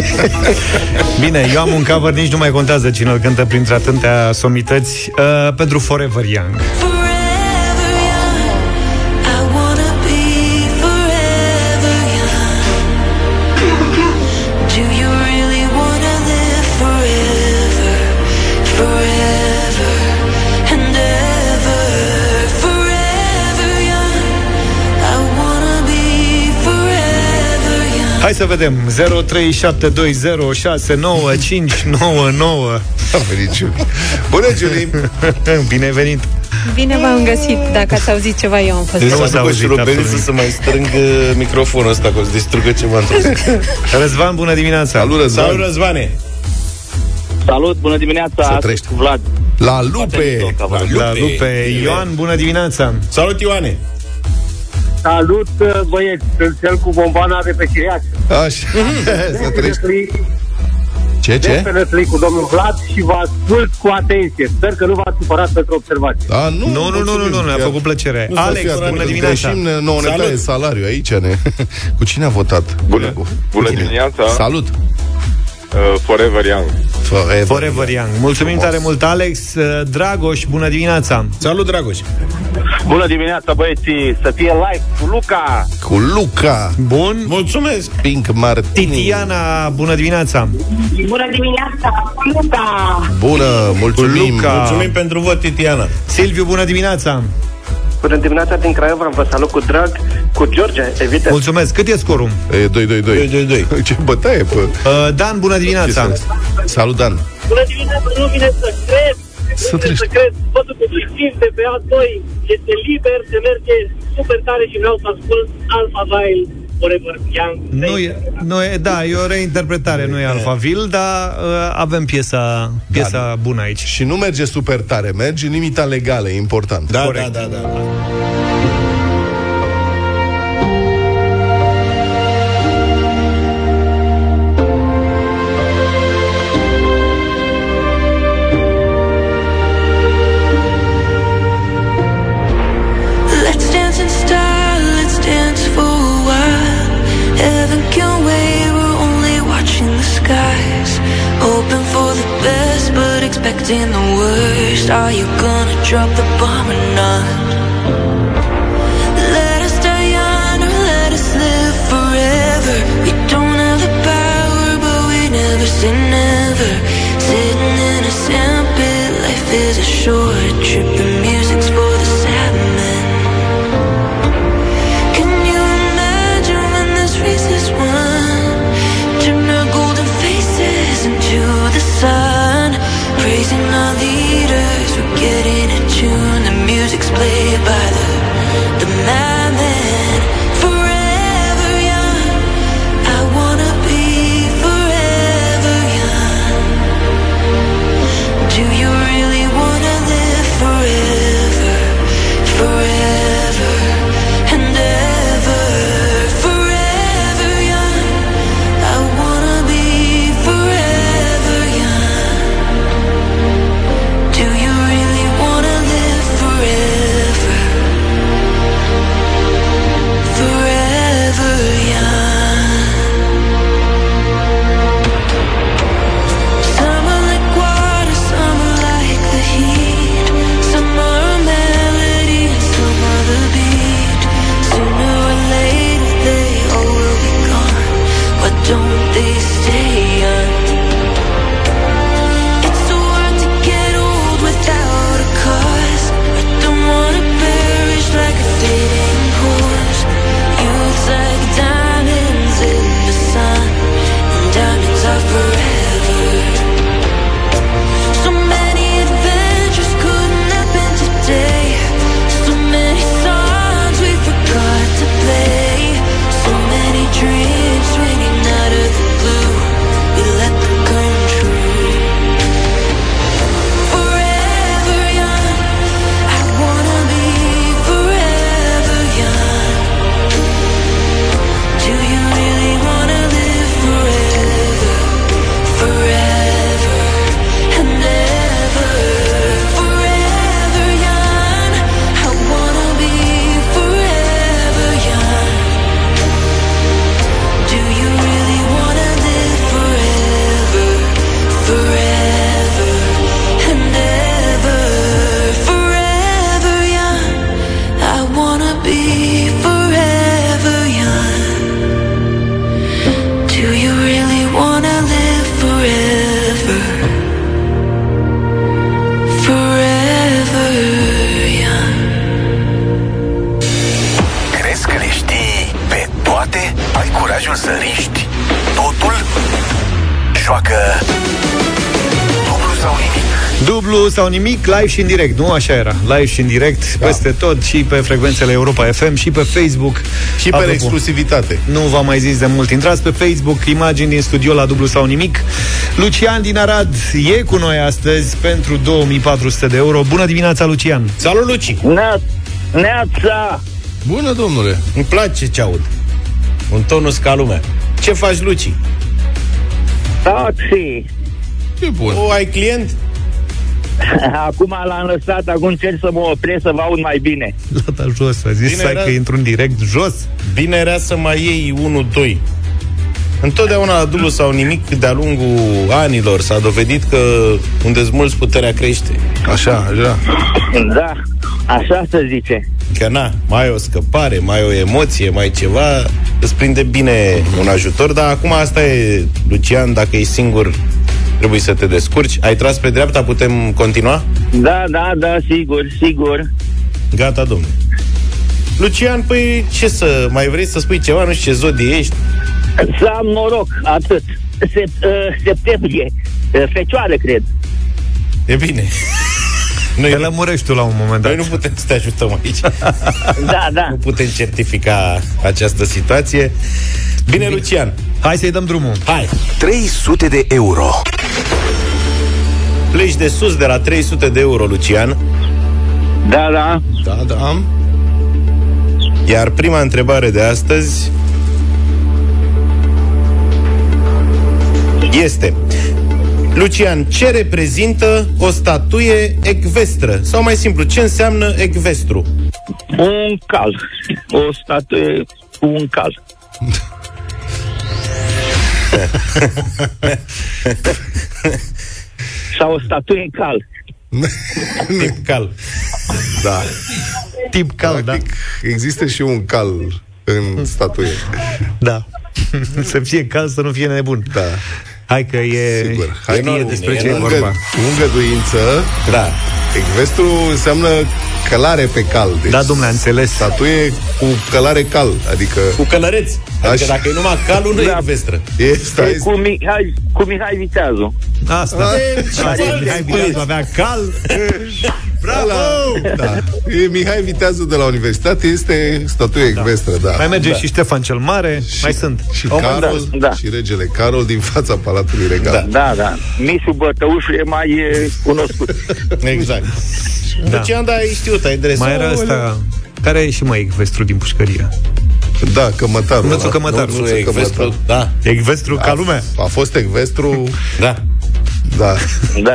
(laughs) Bine, eu am un cover, nici nu mai contează cine îl cântă printre atâtea somități, uh, pentru Forever Young. Hai să vedem. 0372069599. A venit Julie. Bună, Julie! (laughs) Bine venit. Bine v-am găsit. Dacă ați auzit ceva, eu am fost. Deci Nu să s-a ducă auzit și Robeniță absolut să mai strâng uh, microfonul ăsta, că o să distrugă ceva într-o zi. (laughs) Răzvan, bună dimineața. Salut, Răzvan! Salut, Răzvane! Salut, bună dimineața, astăzi trăiești. cu Vlad. La Lupe! Foarte La lupe. Ioan, bună dimineața. Salut, Ioane! Salut, băieți, sunt cel cu bombana de pe cireașă. Așa, (laughs) să trăiești. Ce, ce? Definitely cu domnul Vlad și vă ascult cu atenție. Sper că nu v-ați supărat pentru observație. A, nu, Nu, nu, nu, nu, mulțumim. nu, ne-a Ia- făcut plăcere. Nu să Alex, fie atent, bună că dimineața. Greșim, ne- nouă ne Salut. taie salariul aici. Ne... (laughs) Cu cine a votat? Bună, Colegul. bună Cu tine. dimineața, Salut! Uh, Forever Young. Forever, Forever Young. Mulțumim Frumos. tare mult, Alex. Uh, Dragoș, bună dimineața! Salut, Dragoș! Bună dimineața, băieții! Să fie live cu Luca! Cu Luca Bun. Mulțumesc! Pink Martini. Titiana, bună dimineața! Bună dimineața, Luca! Bună, mulțumim. Luca. Mulțumim pentru vot, Titiana. Silviu, bună dimineața! Bună dimineața din Craiova, vă salut cu drag, cu George, evident. Mulțumesc. Cât e scorul? E 2 2 2. 2, 2, 2. Ce bătaie, pe... Uh, Dan, bună dimineața! Salut, Dan. Bună dimineața, nu vine să cred, Să nu vine treci. să cred, văzul cu Steve de pe A2 este liber, se merge super tare și vreau să ascult Alpha Vile, Forever Young. Nu e, nu e, da, e o reinterpretare, nu e Alphaville, dar uh, avem piesa, piesa bună aici. Și nu merge super tare, merge în limita legală, e important. Da, Corect. da, da, da. Let's Dublu sau nimic, live și în direct, nu? Așa era. Live și în direct, da. peste tot, și pe frecvențele Europa FM, și pe Facebook. Și pe exclusivitate. Nu v-am mai zis de mult. Intrați pe Facebook, imagini din studio la dublu sau nimic. Lucian din Arad e cu noi astăzi pentru 2400 de euro. Bună dimineața, Lucian! Salut, Luci! Neața! Bună, domnule! Îmi place ce aud. Un tonus ca lumea. Ce faci, Luci? Taxi! E bun. O, ai client? (laughs) Acum l-am lăsat, acum încerc să mă opresc să vă aud mai bine. Lata jos, a zis Bine Bine era- că intru în direct jos. Bine era să mai iei 1-2. Întotdeauna la dublu sau nimic de-a lungul anilor s-a dovedit că unde mulți puterea crește. Așa, așa. Da, așa se zice. Că na, mai o scăpare, mai o emoție, mai ceva, îți prinde bine un ajutor, dar acum asta e, Lucian, dacă e singur, trebuie să te descurci. Ai tras pe dreapta, putem continua? Da, da, da, sigur, sigur. Gata, domnule. Lucian, păi ce să, mai vrei să spui ceva? Nu știu ce zodie ești? Să am noroc, atât. Se, uh, septembrie, uh, fecioară, cred. E bine. Noi te lămurești tu la un moment dat. Noi nu putem să te ajutăm aici. (laughs) da, da. Nu putem certifica această situație. Bine, Bine. Lucian. Hai să-i dăm drumul. Hai. 300 de euro. Pleci de sus de la 300 de euro, Lucian. Da, da. Da, da. Iar prima întrebare de astăzi este Lucian, ce reprezintă o statuie ecvestră? Sau mai simplu, ce înseamnă ecvestru? Un cal. O statuie cu un cal. Sau o statuie cal. Tip (laughs) cal. Da. Tip cal, da. Există și un cal în statuie. Da. (laughs) să fie cal, să nu fie nebun. Da. Hai că e, Sigur. Hai, știe nu, despre e ce e vorba. Îngăduință. Da. Ecvestru înseamnă călare pe cal. Deci da, domnule, înțeles. Statuie cu călare cal, adică... Cu călăreți. Adică dacă e numai calul, nu da. e vestră. E, stai, E cu, Mihai, cu Mihai Viteazu. Asta. Mihai Viteazu avea cal. Bravo! Da. E Mihai Viteazu de la Universitate, este statuie da. ecvestră, da. Mai merge da. și Ștefan cel Mare, și, mai sunt. Și Carol, da, da. și regele Carol din fața Palatului Regal. Da, da. da. Mișu Bătăuș e mai e, cunoscut. exact. Da. Lucian, da, ai știut, ai dresul. Mai era asta... Care e și mai ecvestru din pușcăria? Da, cămătarul. Nuțu Cămătaru. Nuțu Ecvestru, da. Ecvestru ca lumea. A, a fost ecvestru... da. Da. Da.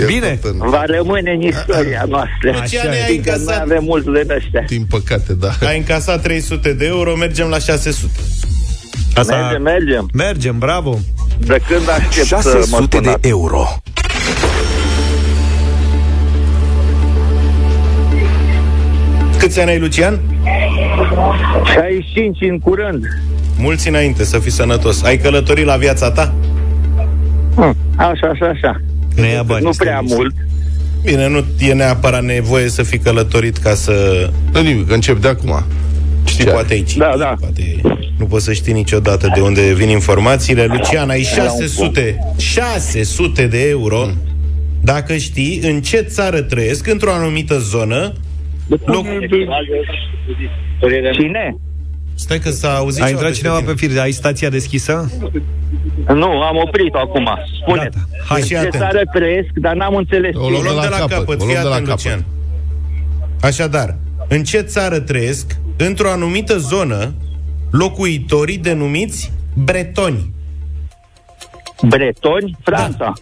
E Bine. tot în- Va rămâne în istoria noastră. Lucian, ai Fiindcă noi încasat, avem mulți din ăștia. Din păcate, da. ai încasat 300 de euro, mergem la 600. Asta... Mergem, mergem. Mergem, bravo. De când aștept să mă 600 de sunați? euro. Câți ani ai, Lucian? 65 în curând. Mulți înainte, să fii sănătos. Ai călătorit la viața ta? Hm, Așa, așa, așa. Ne ia bani. Nu prea mult. Bine, nu e neapărat nevoie să fii călătorit ca să... Nu nimic, că încep de acum. Știi, Ce poate aici. Da, da. Poate nu poți să știi niciodată de unde vin informațiile. Lucian, ai 600, 600 de euro dacă știi în ce țară trăiesc, într-o anumită zonă, loc... Cine? Stai că s-a auzit A ceva intrat peste cineva tine. pe fir. Ai stația deschisă? Nu, am oprit-o acum. Spune. Gata. Hai. Deci, Ce atent. țară trăiesc, dar n-am înțeles. O ce. luăm O luăm de la capăt, capăt, o fii luăm de la atent, capăt. Lucian. Așadar, în ce țară trăiesc, într-o anumită zonă, locuitorii denumiți bretoni? Bretoni, Franța.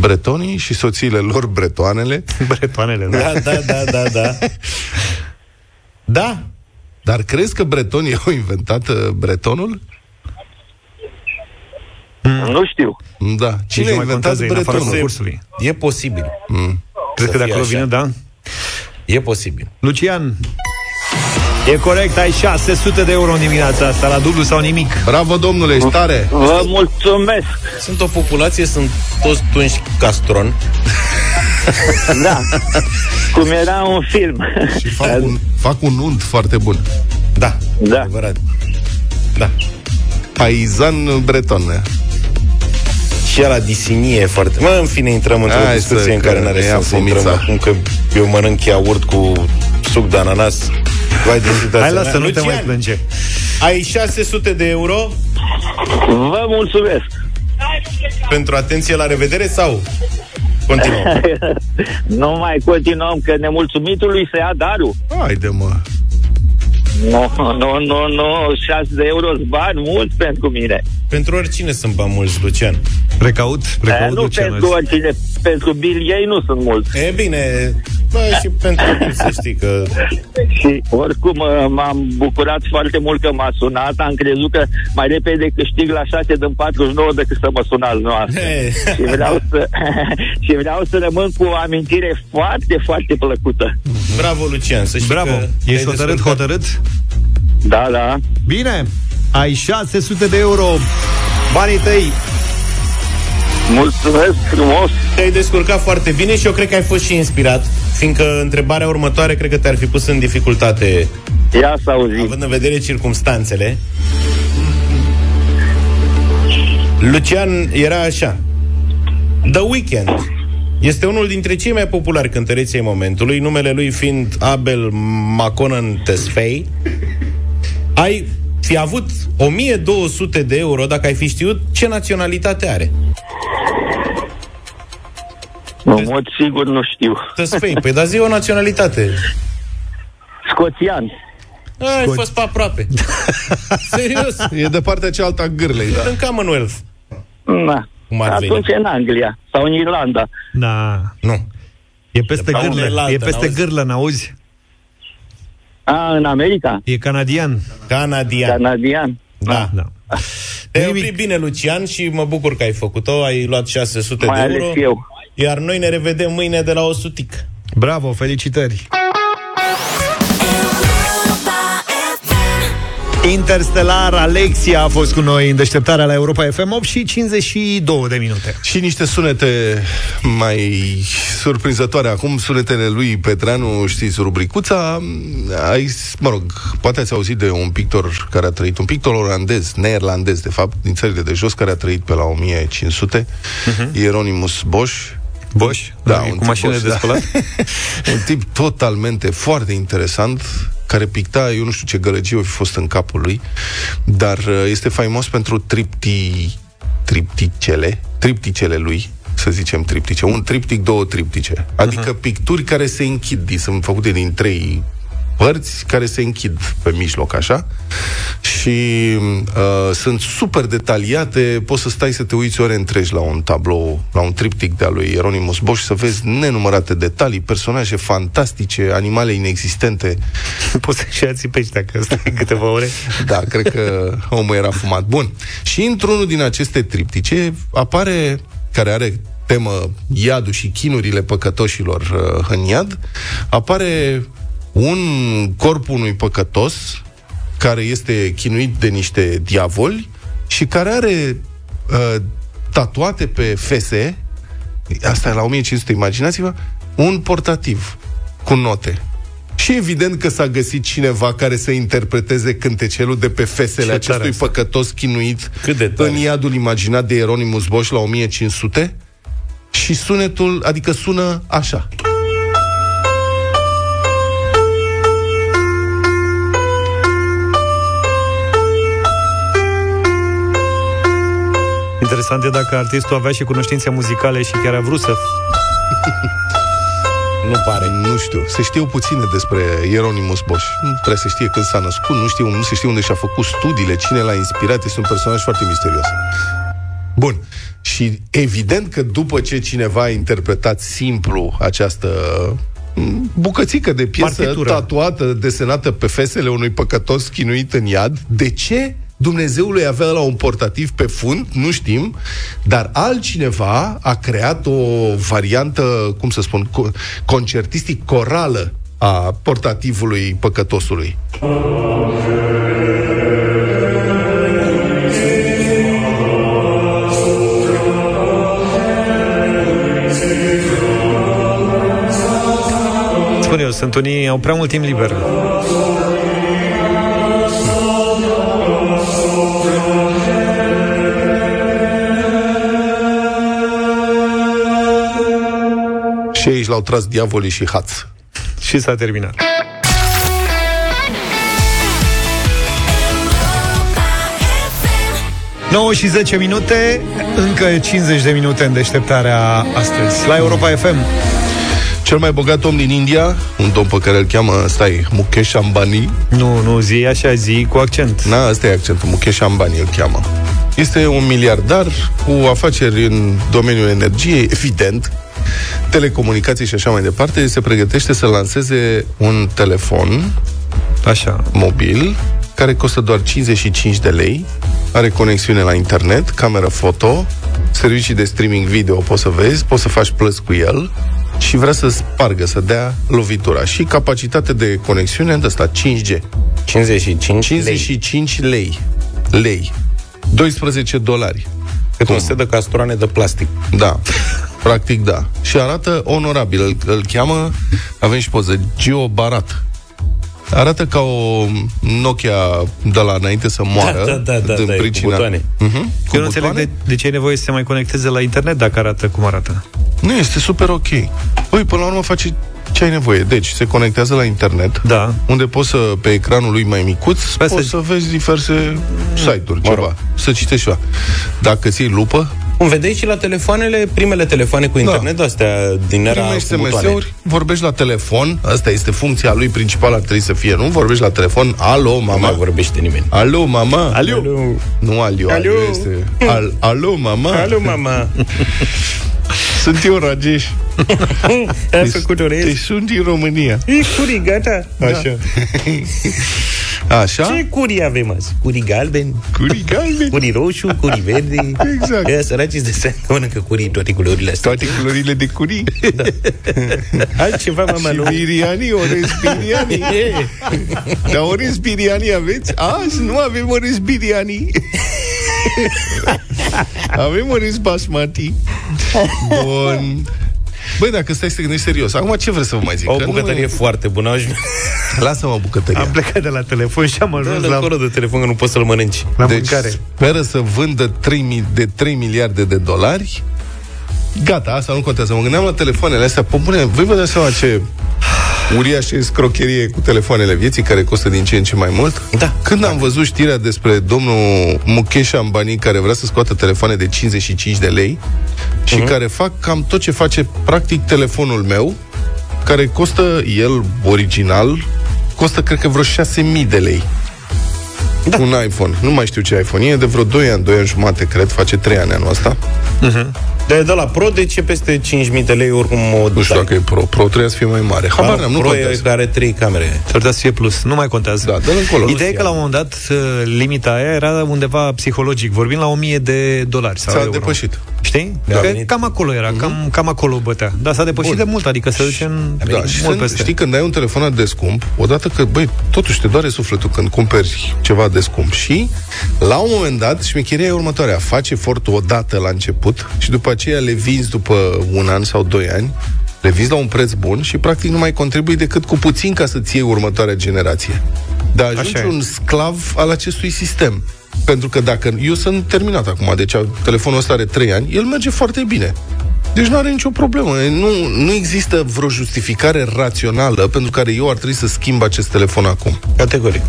Bretonii și soțiile lor bretoanele. (laughs) Bretoanele, da. Da, da, da, da, da. Da, Dar crezi că bretonii au inventat uh, bretonul? Nu știu. Da. Cine Nici a nu mai inventat contează, e în afara bretonul? concursului. e posibil. Crezi că de fie acolo așa. vine, da? E posibil. Lucian, e corect, ai 600 de euro în dimineața asta, la dublu sau nimic. Bravo, domnule, ești tare! Vă mulțumesc. Sunt o populație, sunt toți tunși castron. (laughs) Da. Cum era un film. Și fac un, fac un unt foarte bun. Da, Da. adevărat. Da. Paizan breton. Și la disinie foarte... Mă, în fine, intrăm într-o Hai discuție să- în care că n-are ne ia sens să intrăm fomița. acum că eu mănânc iaurt cu suc de ananas. Vai de situația Hai, lasă, mea. nu te mai Lucian, plânge. Ai 600 de euro Vă mulțumesc. pentru atenție la revedere sau continuăm? (laughs) nu mai continuăm, că nemulțumitului se ia darul. Haide, mă. Nu, nu, nu, nu, 6 de euro bani mulți pentru mine. Pentru oricine sunt bani mulți, Lucian. Precaut, precaut, e, nu Lucian. pentru oricine, pentru Bill ei nu sunt mulți. E bine, bă, și pentru tu să știi că... Și oricum uh, m-am bucurat foarte mult că m-a sunat, am crezut că mai repede câștig la 6 din 49 decât să mă suna al noastră. Hey. și, vreau să, (laughs) și vreau să rămân cu o amintire foarte, foarte plăcută. Bravo, Lucian, să știi Bravo, că ești te-ai hotărât, descurcat. hotărât? Da, da. Bine, ai 600 de euro Banii tăi Mulțumesc frumos. Te-ai descurcat foarte bine și eu cred că ai fost și inspirat, fiindcă întrebarea următoare cred că te-ar fi pus în dificultate, Ia să auzi. având în vedere circumstanțele. Lucian era așa. The Weeknd este unul dintre cei mai populari cântăreți ai momentului, numele lui fiind Abel Maconan Tesfaye. Ai fi avut 1200 de euro dacă ai fi știut ce naționalitate are. În mod sigur nu știu. Tesfaye, păi da zi o naționalitate. Scoțian. Ai fost pe aproape. (laughs) Serios. E de partea cealaltă a gârlei, da. În Commonwealth. Na. Cum ar veni? Atunci în Anglia sau în Irlanda. Da, Nu. e peste De pe gârlă unde E la peste altă, gârlă, n-auzi? A, în America? E canadian Canadian. Canadian. Da. da. Te-ai Nimic. oprit bine, Lucian, și mă bucur că ai făcut-o. Ai luat 600 Mai de ales euro. eu. Iar noi ne revedem mâine de la 100. Bravo, felicitări Interstellar, Alexia a fost cu noi în deșteptarea la Europa FM 8 și 52 de minute. Și niște sunete mai surprinzătoare. Acum sunetele lui Petreanu, știți, rubricuța. Ai, mă rog, poate ați auzit de un pictor care a trăit, un pictor olandez, neerlandez, de fapt, din țările de jos, care a trăit pe la 1500, uh-huh. Hieronymus Bosch. Bosch? Da, cu un tip mașinile Bosch, de da. spălat? (laughs) un tip totalmente foarte interesant, care picta, eu nu știu ce gălăgie o fi fost în capul lui, dar uh, este faimos pentru tripti, tripticele, tripticele lui, să zicem triptice, un triptic, două triptice. Adică uh-huh. picturi care se închid, sunt făcute din trei părți care se închid pe mijloc, așa, și uh, sunt super detaliate, poți să stai să te uiți ore întregi la un tablou, la un triptic de-a lui Hieronymus Bosch, să vezi nenumărate detalii, personaje fantastice, animale inexistente. (laughs) Poți să și ațipești dacă stai (laughs) câteva ore. Da, cred că omul era fumat. Bun. Și într-unul din aceste triptice apare, care are temă iadul și chinurile păcătoșilor uh, în iad, apare un corp unui păcătos care este chinuit de niște diavoli și care are uh, tatuate pe fese, asta e la 1500, imaginați-vă, un portativ cu note. Și evident că s-a găsit cineva care să interpreteze cântecelul de pe fesele Ce tare acestui asta. păcătos chinuit Cât de tare. în iadul imaginat de Hieronymus Bosch la 1500 și sunetul, adică sună așa. Interesant e dacă artistul avea și cunoștințe muzicale și chiar a vrut să... (laughs) Nu pare. Nu știu, se știu puține despre Hieronymus Bosch. Nu trebuie să știe când s-a născut, nu știu, nu se știe unde și-a făcut studiile, cine l-a inspirat, este un personaj foarte misterios. Bun. Și evident că după ce cineva a interpretat simplu această m, bucățică de piesă Partitură. tatuată, desenată pe fesele unui păcătos chinuit în iad, de ce Dumnezeului avea la un portativ pe fund, nu știm, dar altcineva a creat o variantă, cum să spun, co- concertistic corală a portativului păcătosului. Spune eu, sunt unii, au prea mult timp liber. Aici l-au tras diavolii și haț. Și s-a terminat. Nouă și 10 minute, încă 50 de minute în deșteptarea astăzi la Europa FM. Cel mai bogat om din India, un domn pe care îl cheamă, stai, Mukesh Ambani. Nu, nu, zi așa, zi cu accent. Na, ăsta e accentul, Mukesh Ambani îl cheamă. Este un miliardar cu afaceri în domeniul energiei, evident, telecomunicații și așa mai departe. Se pregătește să lanseze un telefon Așa. mobil care costă doar 55 de lei, are conexiune la internet, cameră foto, servicii de streaming video poți să vezi, poți să faci plăți cu el și vrea să spargă, să dea lovitura. Și capacitate de conexiune de asta 5G. 55 55 lei. Lei. 12 dolari. Cât un set de castroane de plastic. Da. Practic da. Și arată onorabil. Îl, îl cheamă, avem și poză, Gio Barat. Arată ca o Nokia de la înainte să moară. Da, da, da, din da, e cu pricina... butoane. Mhm. Cu Eu nu înțeleg de, de ce e nevoie să se mai conecteze la internet dacă arată cum arată. Nu, este super ok. Păi, până la urmă face ce ai nevoie. Deci, se conectează la internet, Da. unde poți să, pe ecranul lui mai micuț, Păi poți să- să vezi diverse site-uri, Mă rog. ceva. Să citești ceva. Dacă ți iei lupă, Cum vedeai și la telefoanele, primele telefoane cu internet, da. astea din era primești cu butoane. SMS-uri, vorbești la telefon, asta este funcția lui principală, ar trebui să fie, nu? Vorbești la telefon, alo, Nu mai mama. vorbește nimeni. Alo, mama. Alo. Nu alio, Alo. alio este. Al, alo, mama. Alo, mama! (laughs) Sunt eu, Rajesh. (laughs) Ai făcut orez? Deci sunt din România. E curi, gata? Așa. (laughs) Așa? Ce curi avem azi? Curi galbeni, Curi galben. (laughs) curi roșu, curi verde. Exact. Ea săracii de seama că mănâncă curii în toate culorile astea. Toate culorile de curii. (laughs) Da. (laughs) Altceva, mama, Și nu? biriani, orez biriani. Dar orez biriani aveți? Azi nu avem orez biriani. avem orez basmati. Bun. Băi, dacă stai să te gândești serios, acum ce vreți să vă mai zic? O Că nu bucătărie e- foarte bună. Aș... (laughs) Lasă-mă bucătăria. Am plecat de la telefon și am ajuns Dă la, acolo de telefon că nu poți să-l mănânci. la deci mâncare. speră să vândă 3, mi- de 3 miliarde de dolari. Gata, asta nu contează. Mă gândeam la telefoanele astea. Pă, bune, voi vă dați seama ce uriașă scrocherie cu telefoanele vieții care costă din ce în ce mai mult? Da. Când am văzut știrea despre domnul Mukesh Ambani care vrea să scoată telefoane de 55 de lei și Mhm. care fac cam tot ce face practic telefonul meu, care costă el original, costă cred că vreo 6.000 de lei. Da. Un iPhone. Nu mai știu ce iPhone e, de vreo 2 ani, 2 ani jumate, cred, face 3 ani anul ăsta. De, de la Pro, de ce peste 5.000 de lei oricum o Nu știu dacă e Pro. Pro trebuie să fie mai mare. Habar n-am, nu Pro e contează. care are 3 camere. S-ar putea să fie plus. Nu mai contează. Da, dă-l încolo. Ideea e că la un moment dat uh, limita aia era undeva psihologic. Vorbim la 1000 de dolari sau S-a euro. depășit. Știi? Da. Că cam acolo era, cam, cam acolo bătea. Dar s-a depășit Bun. de mult, adică se duce în Da, și mult să, peste. știi, când ai un telefon atât de scump, odată că, băi, totuși te doare sufletul când cumperi ceva de scump și, la un moment dat, șmecheria e următoarea. Faci efortul odată la început și după aceea le vinzi după un an sau doi ani, le vinzi la un preț bun și, practic, nu mai contribui decât cu puțin ca să-ți iei următoarea generație. Dar ajungi Așa e. un sclav al acestui sistem. Pentru că dacă... Eu sunt terminat acum, deci telefonul ăsta are 3 ani, el merge foarte bine. Deci nu are nicio problemă. Nu, nu există vreo justificare rațională pentru care eu ar trebui să schimb acest telefon acum. Categoric.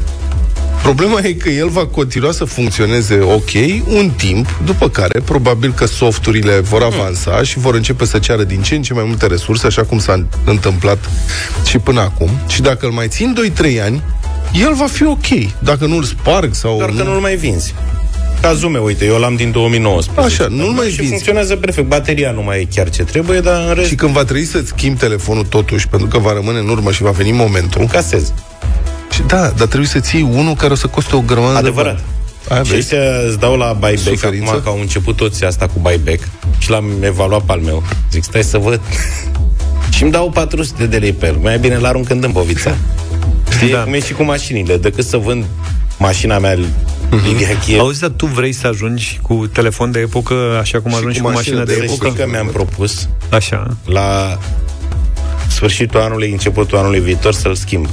Problema e că el va continua să funcționeze ok un timp, după care probabil că softurile vor avansa și vor începe să ceară din ce în ce mai multe resurse, așa cum s-a întâmplat și până acum. Și dacă îl mai țin 2-3 ani, el va fi ok. Dacă nu-l sparg sau... Doar că nu-l mai vinzi. Cazul meu, uite, eu l-am din 2019. Așa, nu-l mai și vinzi. funcționează perfect. Bateria nu mai e chiar ce trebuie, dar în rest Și când va trebui să-ți schimbi telefonul totuși, pentru că va rămâne în urmă și va veni momentul, casez. Și da, dar trebuie să-ți iei unul care o să coste o grămadă Adevărat. de bani. Aia Și vezi? ăștia îți dau la buyback Suferință? acum că au început toți asta cu buyback și l-am evaluat pe al meu. Zic, stai să văd. (laughs) și îmi dau 400 de lei pe el. Mai bine l-arunc în dâmbovița. (laughs) Știi Da. da. cum e și cu mașinile. Decât să vând mașina mea Lidia Chiev. (laughs) Auzi, dar tu vrei să ajungi cu telefon de epocă, așa cum Și ajungi cu cu mașină mașină de, de Să epocă? știi că mi-am propus Așa. la sfârșitul anului, începutul anului viitor să-l schimb.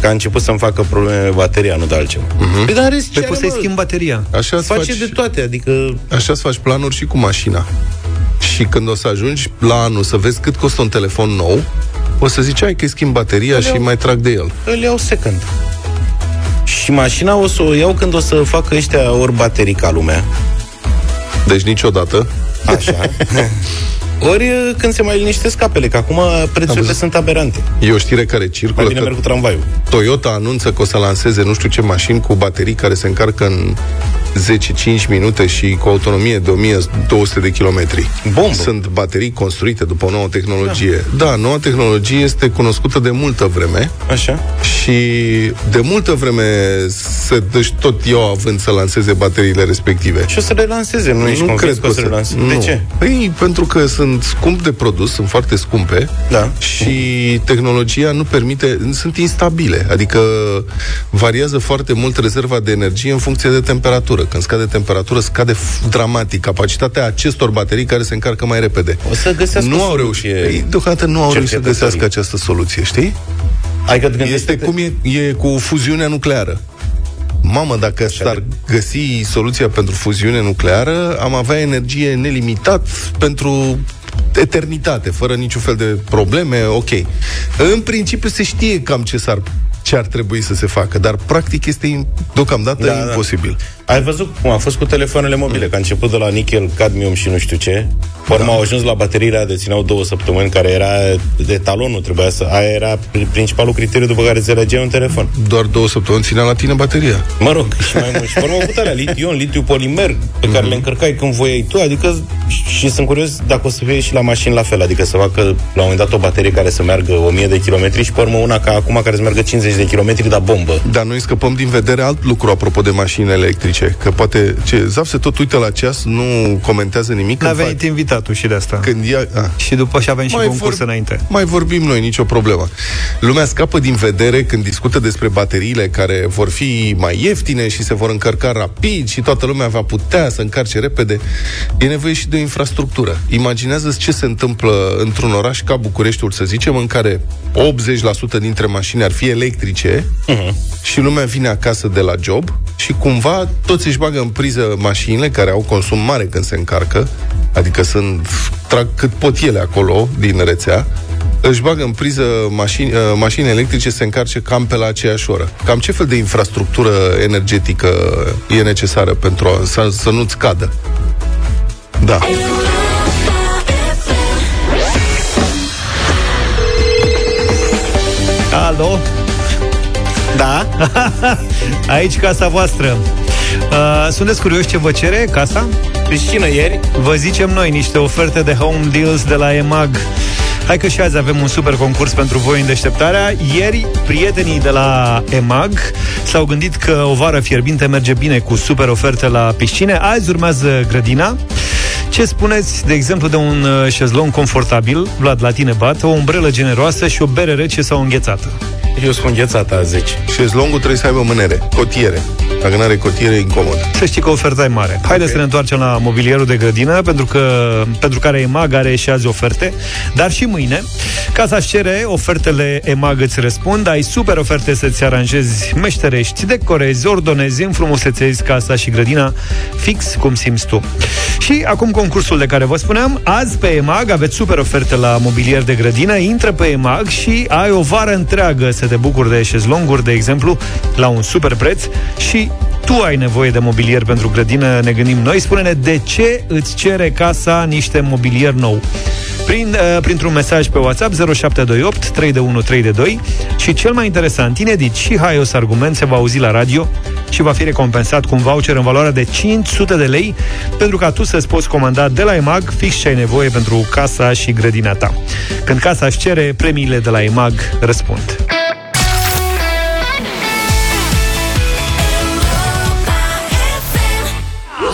Că a început să-mi facă probleme bateria, nu de altceva. Uh-huh. Păi, dar are Păi poți să-i schimbi bateria. Așa îți Face faci, de toate, adică așa îți faci planuri și cu mașina. Și când o să ajungi la anul să vezi cât costă un telefon nou, o să zici, hai că schimb bateria și iau. mai trag de el. îl iau second. Și mașina o să o iau când o să facă ăștia ori baterii ca lumea. Deci niciodată. Așa. (laughs) ori uh, când se mai liniștesc apele, că acum prețurile sunt aberante. E o știre care circulă. Mai bine merg cu tramvaiul. Toyota anunță că o să lanseze nu știu ce mașini cu baterii care se încarcă în 10-5 minute și cu autonomie de 1200 de kilometri. Bombă. Sunt baterii construite după o nouă tehnologie. Da. da, noua tehnologie este cunoscută de multă vreme. Așa. Și de multă vreme se deci tot eu având să lanseze bateriile respective. Și o să le lanseze, nu, nu ești nu cred că o să le lanseze. De ce? Păi, pentru că sunt scump de produs, sunt foarte scumpe da. și tehnologia nu permite, sunt instabile, adică variază foarte mult rezerva de energie în funcție de temperatură. Când scade temperatură, scade dramatic capacitatea acestor baterii care se încarcă mai repede. O să găsească nu au reușit. Ei, deocamdată nu au reușit să găsească această soluție, știi? Ai că este cum e, e cu fuziunea nucleară. Mamă, dacă s-ar găsi soluția pentru fuziune nucleară, am avea energie nelimitat pentru eternitate, fără niciun fel de probleme, ok. În principiu se știe cam ce s-ar ce ar trebui să se facă, dar practic este deocamdată da, da. imposibil. Da. Ai văzut cum a fost cu telefoanele mobile, mm. că a început de la nickel, cadmium și nu știu ce. Urmă da. au ajuns la bateriile de țineau două săptămâni, care era de talonul, trebuia să... Aia era principalul criteriu după care înțelegeai un telefon. Doar două săptămâni ținea la tine bateria. Mă rog, și mai mult. Și urmă au alea, litiu, litiu polimer, pe care mm-hmm. le încărcai când voiai tu, adică și sunt curios dacă o să fie și la mașini la fel, adică să facă la un moment dat o baterie care să meargă 1000 de kilometri și pe urmă una ca acum care să meargă 50 de kilometri, dar bombă. Dar noi scăpăm din vedere alt lucru apropo de mașini electrice, că poate ce Zaf se tot uită la ceas, nu comentează nimic. A venit fac... invitatul și de asta. Când ia... A. Și după și avem și mai concurs vor... înainte. Mai vorbim noi, nicio problemă. Lumea scapă din vedere când discută despre bateriile care vor fi mai ieftine și se vor încărca rapid și toată lumea va putea să încarce repede. E nevoie și de o infrastructură. Imaginează ce se întâmplă într-un oraș ca Bucureștiul, să zicem, în care 80% dintre mașini ar fi electrice uh-huh. și lumea vine acasă de la job și cumva toți își bagă în priză mașinile care au consum mare când se încarcă, adică sunt, trag cât pot ele acolo din rețea, își bagă în priză mașini, uh, mașini electrice se încarce cam pe la aceeași oră. Cam ce fel de infrastructură energetică e necesară pentru a, să, să nu-ți cadă? Da. Alo? Da? (laughs) Aici casa voastră. Uh, sunteți curioși ce vă cere casa? Piscină ieri. Vă zicem noi niște oferte de home deals de la EMAG. Hai că și azi avem un super concurs pentru voi în deșteptarea. Ieri, prietenii de la EMAG s-au gândit că o vară fierbinte merge bine cu super oferte la piscine. Azi urmează grădina. Ce spuneți, de exemplu, de un uh, șezlong confortabil, Vlad, la tine bat, o umbrelă generoasă și o bere rece sau înghețată? Eu sunt înghețată a 10. Șezlongul trebuie să aibă mânere, cotiere. Dacă nu are cotiere, e incomod. Să știi că oferta e mare. Haideți okay. să ne întoarcem la mobilierul de grădină, pentru că pentru care EMAG are și azi oferte, dar și mâine. Ca să-și cere, ofertele EMAG îți răspund, ai super oferte să-ți aranjezi meșterești, decorezi, ordonezi, înfrumusețezi casa și grădina fix cum simți tu. Și acum concursul de care vă spuneam, azi pe EMAG aveți super oferte la mobilier de grădină, intră pe EMAG și ai o vară întreagă să te bucuri de șezlonguri, de exemplu, la un super preț și tu ai nevoie de mobilier pentru grădină, ne gândim noi. Spune-ne de ce îți cere casa niște mobilier nou. Prin, uh, printr-un mesaj pe WhatsApp 0728 32132 și cel mai interesant, inedit și haios argument se va auzi la radio și va fi recompensat cu un voucher în valoare de 500 de lei pentru ca tu să-ți poți comanda de la EMAG fix ce ai nevoie pentru casa și grădina ta. Când casa își cere, premiile de la EMAG răspund.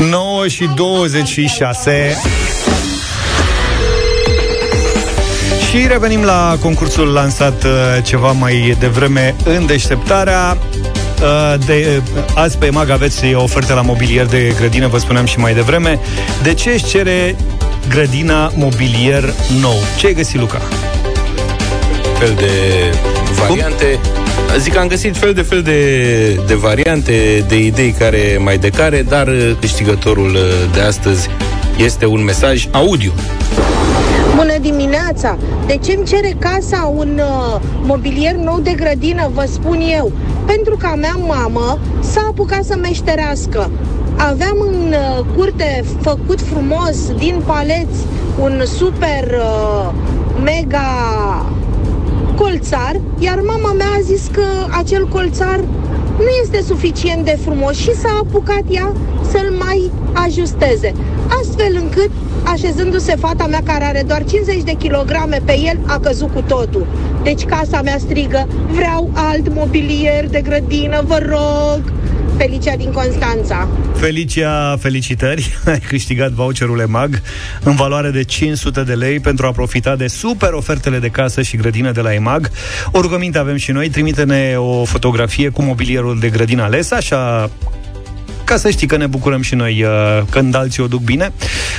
9 și 26 Și revenim la concursul lansat uh, ceva mai devreme în deșteptarea. Uh, de, uh, azi pe Mag aveți o ofertă la mobilier de grădină, vă spuneam și mai devreme. De ce își cere grădina mobilier nou? Ce ai găsit, Luca? Fel de variante. Cum? Zic că am găsit fel de fel de, de variante, de idei care mai de care, dar câștigătorul de astăzi este un mesaj audio. Bună dimineața! De ce îmi cere casa un uh, mobilier nou de grădină, vă spun eu? Pentru că a mea mamă s-a apucat să meșterească aveam în uh, curte făcut frumos din paleți un super uh, mega colțar, iar mama mea a zis că acel colțar nu este suficient de frumos și s-a apucat ea să-l mai ajusteze. Astfel încât, așezându-se fata mea care are doar 50 de kilograme pe el, a căzut cu totul. Deci casa mea strigă, vreau alt mobilier de grădină, vă rog! Felicia din Constanța. Felicia, felicitări! (laughs) Ai câștigat voucherul EMAG în valoare de 500 de lei pentru a profita de super ofertele de casă și grădină de la EMAG. O rugăminte avem și noi, trimite-ne o fotografie cu mobilierul de grădină ales, așa ca să știi că ne bucurăm și noi uh, când alții o duc bine.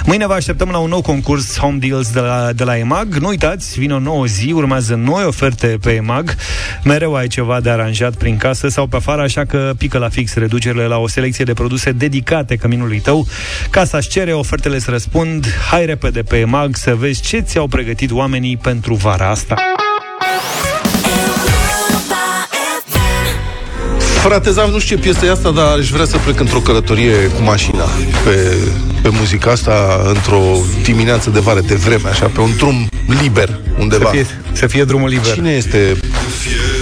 Mâine vă așteptăm la un nou concurs Home Deals de la, de la EMAG. Nu uitați, vine o nouă zi, urmează noi oferte pe EMAG. Mereu ai ceva de aranjat prin casă sau pe afară, așa că pică la fix reducerile la o selecție de produse dedicate căminului tău. Casa-și cere, ofertele să răspund. Hai repede pe EMAG să vezi ce ți-au pregătit oamenii pentru vara asta. Frate Zav, nu știu ce piesă e asta, dar aș vrea să plec într-o călătorie cu mașina pe, pe muzica asta, într-o dimineață de vară, de vreme, așa, pe un drum liber undeva. Să fie, să fie drumul liber. Cine este...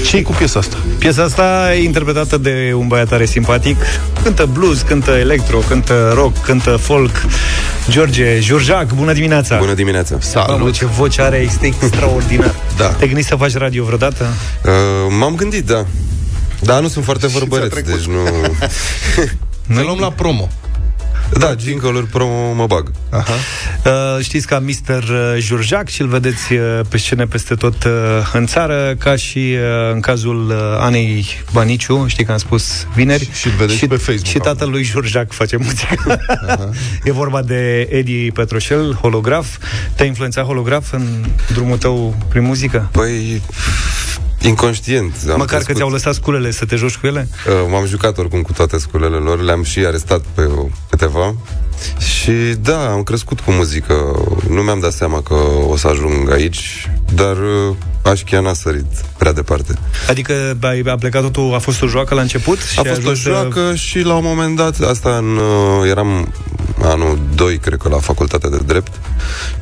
ce e cu piesa asta? Piesa asta e interpretată de un băiat tare simpatic. Cântă blues, cântă electro, cântă rock, cântă folk. George Jurjac, bună dimineața! Bună dimineața! Salut! Mamă, ce voce are, este (laughs) extraordinar. da. Te gândi să faci radio vreodată? Uh, m-am gândit, da. Da, nu sunt foarte vorbăreț, deci nu... (laughs) ne luăm la promo. Da, jingle promo mă bag. Aha. Uh, știți ca Mr. Jurjac și îl vedeți uh, pe scene peste tot uh, în țară, ca și uh, în cazul uh, Anei Baniciu, știi că am spus vineri. Și, și vedeți și, pe Facebook. Și tatăl lui Jurjac face muzică. Aha. (laughs) e vorba de Edi Petroșel, holograf. Te-a influențat holograf în drumul tău prin muzică? Păi, Inconștient. Am Măcar crescut. că ți-au lăsat sculele să te joci cu ele? Uh, m-am jucat oricum cu toate sculele lor, le-am și arestat pe câteva. Și da, am crescut cu muzică. Nu mi-am dat seama că o să ajung aici, dar uh, aș chiar n-a sărit prea departe. Adică a plecat totul, a fost o joacă la început? Și a fost o joacă și la un moment dat, asta în, uh, eram anul 2, cred că, la facultatea de drept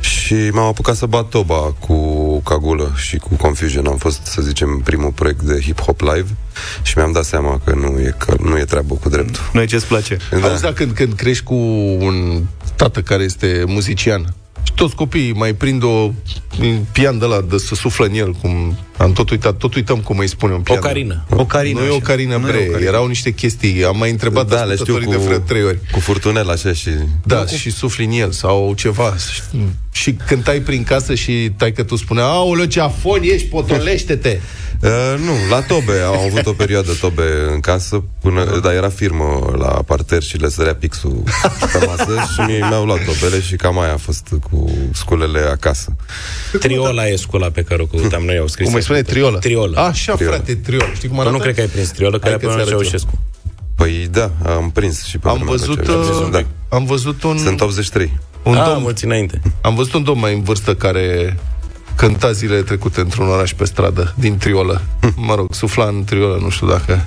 și m-am apucat să bat toba cu Cagulă și cu Confusion. Am fost, să zicem, primul proiect de hip-hop live și mi-am dat seama că nu e, că nu e treabă cu dreptul. Nu e ce-ți place. Da. Auzi, da, când, când crești cu un tată care este muzician, și toți copiii mai prind o pian de la de să suflă în el, cum am tot uitat, tot uităm cum îi spune un pian. O carină. O carină. Nu e o carină, bre, o carină. erau niște chestii, am mai întrebat da, le știu cu, de vreo trei ori. Cu furtunel așa și... Da, și sufli în el sau ceva. Și cântai prin casă și tai că tu spunea, aoleu, ce afon ești, potolește-te! (laughs) Uh, nu, la tobe. Am avut o perioadă tobe în casă, până, dar era firmă la parter și le sărea pixul pe masă (laughs) și mi-au luat tobele și cam aia a fost cu sculele acasă. Triola e scula pe care o căutam noi, au scris. Cum îi spune triola? Triola. Așa, triola. frate, triola. Știi cum arată? Nu cred că ai prins triola, că era pe Ceaușescu. Păi da, am prins și pe am văzut, uh, da. am văzut un... Sunt 83. Un ah, domn, mulți înainte. Am văzut un domn mai în vârstă care cânta zilele trecute într-un oraș pe stradă, din triolă. Mă rog, sufla în triolă, nu știu dacă...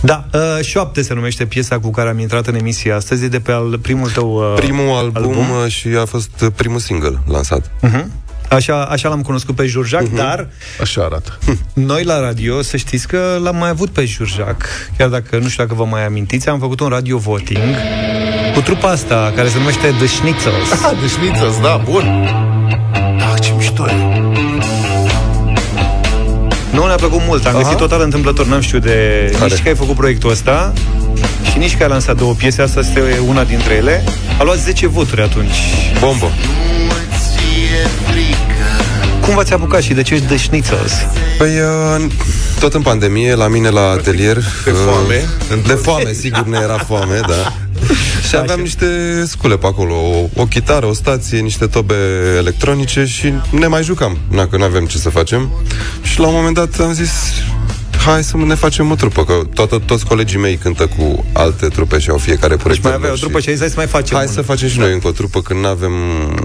Da, uh, Șoapte se numește piesa cu care am intrat în emisie astăzi, e de pe al, primul tău uh, Primul album, album uh, și a fost primul single lansat. Uh-huh. Așa, așa l-am cunoscut pe Jurjac, uh-huh. dar... Așa arată. (laughs) Noi la radio, să știți că l-am mai avut pe Jurjac. Chiar dacă, nu știu dacă vă mai amintiți, am făcut un radio voting cu trupa asta, care se numește The Schnitzels. Ah, The Schnitzels, da, bun. Ah, ce mișto e. Nu ne-a plăcut mult, am Aha. găsit total întâmplător, n-am știut de Care? nici că ai făcut proiectul ăsta și nici că ai lansat două piese, asta este una dintre ele. A luat 10 voturi atunci. Bombă. Cum v-ați apucat și de ce ești de Schnitzels? Păi, uh, tot în pandemie, la mine la atelier De foame uh, De foame, sigur ne era foame, da Și aveam niște scule pe acolo o, o chitară, o stație, niște tobe electronice Și ne mai jucam, dacă nu avem ce să facem Și la un moment dat am zis hai să ne facem o trupă, că toată, toți colegii mei cântă cu alte trupe și au fiecare proiect. Deci mai avea o trupă și ai zis, hai să mai facem Hai una. să facem și noi încă o trupă când nu avem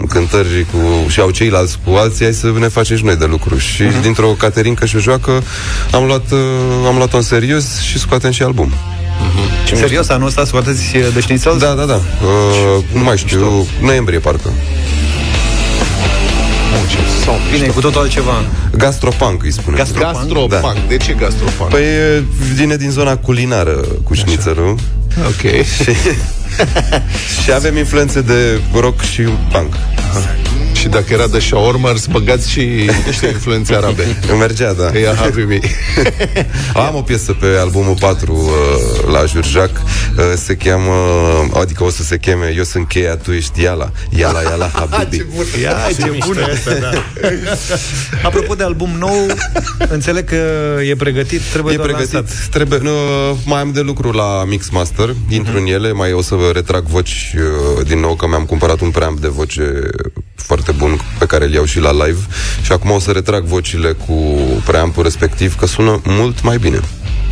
cântări cu, și au ceilalți cu alții, hai să ne facem și noi de lucru. Și uh-huh. dintr-o caterincă și o joacă am luat, uh, am luat-o în serios și scoatem și album. Uh-huh. Serios, anul ăsta scoateți de șnițel? Da, da, da. Uh, nu mai știu, noiembrie parcă. Sau vine cu totul altceva. Gastropunk îi spune. Gastropunk? Gastropunk. Da. De ce gastropunk? Păi vine din zona culinară cu șnițelul. Ok. și, (laughs) și avem influențe de rock și punk. Aha. Și dacă era de shawarma, să băgați și niște influențe arabe. (laughs) Mergea, da. Că e habibi. (laughs) Am o piesă pe albumul 4 uh, la Jurjac. Uh, se cheamă, adică o să se cheme Eu sunt cheia, tu ești Iala. Iala, Iala, (laughs) habibi. ce bun. Ia, ce bună asta, da. Apropo de album nou, înțeleg că e pregătit, trebuie e pregătit, lansat. Trebuie, nu, mai am de lucru la Mix Master, intru uh-huh. în ele, mai o să retrag voci uh, din nou, că mi-am cumpărat un preamp de voce foarte bun pe care îl iau și la live și acum o să retrag vocile cu preampul respectiv că sună mult mai bine.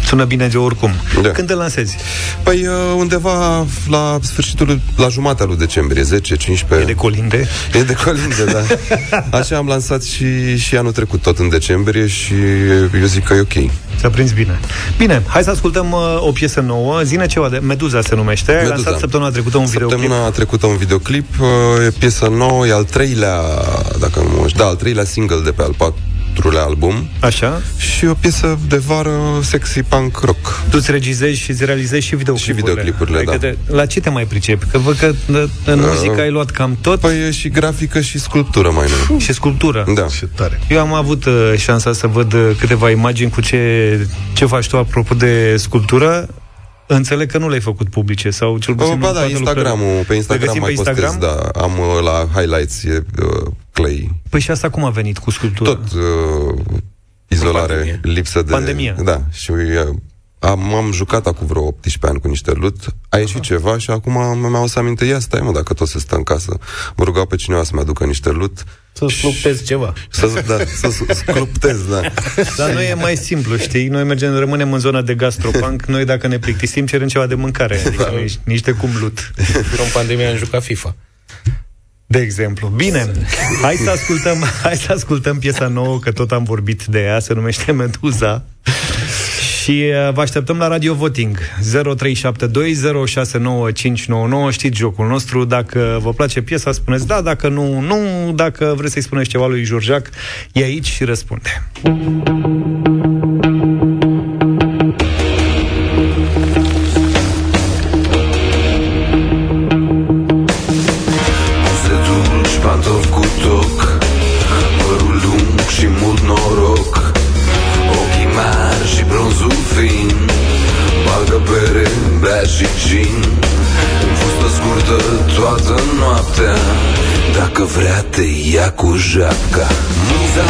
Sună bine de oricum. Da. Când te lansezi? Păi uh, undeva la sfârșitul, la jumatea lui decembrie, 10-15. E de colinde? E de colinde, da. (laughs) Așa am lansat și, și anul trecut, tot în decembrie și eu zic că e ok. S-a prins bine. Bine, hai să ascultăm uh, o piesă nouă. Zine ceva de Meduza se numește. Meduza. Ai lansat săptămâna trecută un videoclip. Săptămâna trecută un videoclip. Uh, e piesă nouă, e al treilea, dacă nu mă da, al treilea single de pe al pat, patrulea album. Așa. Și o piesă de vară sexy punk rock. Tu îți regizezi și îți realizezi și videoclipurile. Și videoclipurile, adică da. De, la ce te mai pricepi? Că văd că în uh, muzică ai luat cam tot. Păi e și grafică și sculptură mai mult. Și sculptură. Da. Și tare. Eu am avut uh, șansa să văd uh, câteva imagini cu ce, ce faci tu apropo de sculptură. Înțeleg că nu le-ai făcut publice sau cel puțin... Ba da, Instagramul, pe Instagram mai pe Instagram? postez, da. Am uh, la highlights e uh, Clay. Păi și asta cum a venit cu sculptura? Tot uh, izolare, Pandemie. lipsă de... Pandemia. Da, și uh, am, am jucat acum vreo 18 ani cu niște lut, a ieșit Aha. ceva și acum mi-au să aminte, ia stai mă, dacă tot se stă în casă. Mă rugau pe cineva să-mi aducă niște lut. Să sculptezi ceva. Să, da, să sculptez, da. (laughs) Dar noi e mai simplu, știi? Noi mergem, rămânem în zona de gastropunk, noi dacă ne plictisim cerem ceva de mâncare, adică da. nici, nici de cum lut. În pandemie am jucat FIFA. De exemplu. Bine, hai să ascultăm, (laughs) hai să ascultăm piesa nouă, că tot am vorbit de ea, se numește Meduza. Și uh, vă așteptăm la Radio Voting. 0372069599 Știți jocul nostru. Dacă vă place piesa, spuneți da. Dacă nu, nu. Dacă vreți să-i spuneți ceva lui Jurjac E aici și răspunde ia cu japca Muza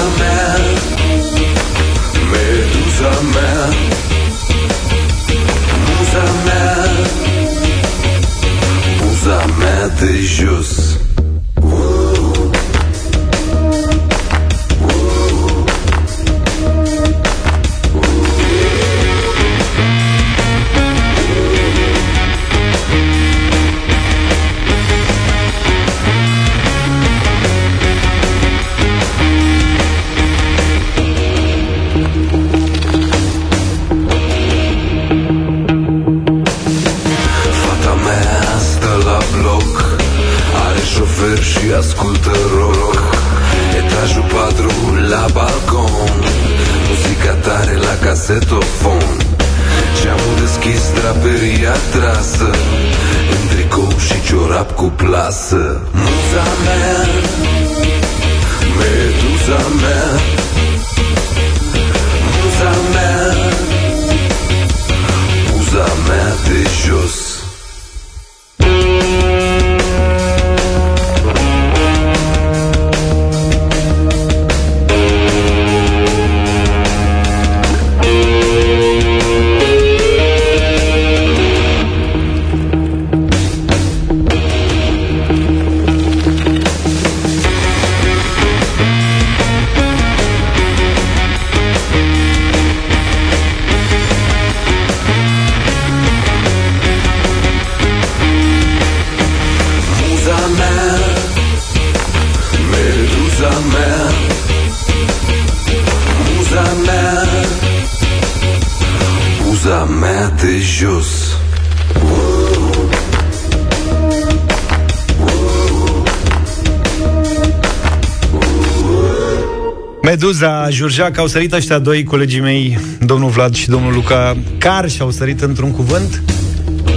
Meduza, Jurjac, au sărit ăștia doi colegii mei, domnul Vlad și domnul Luca, car și au sărit într-un cuvânt.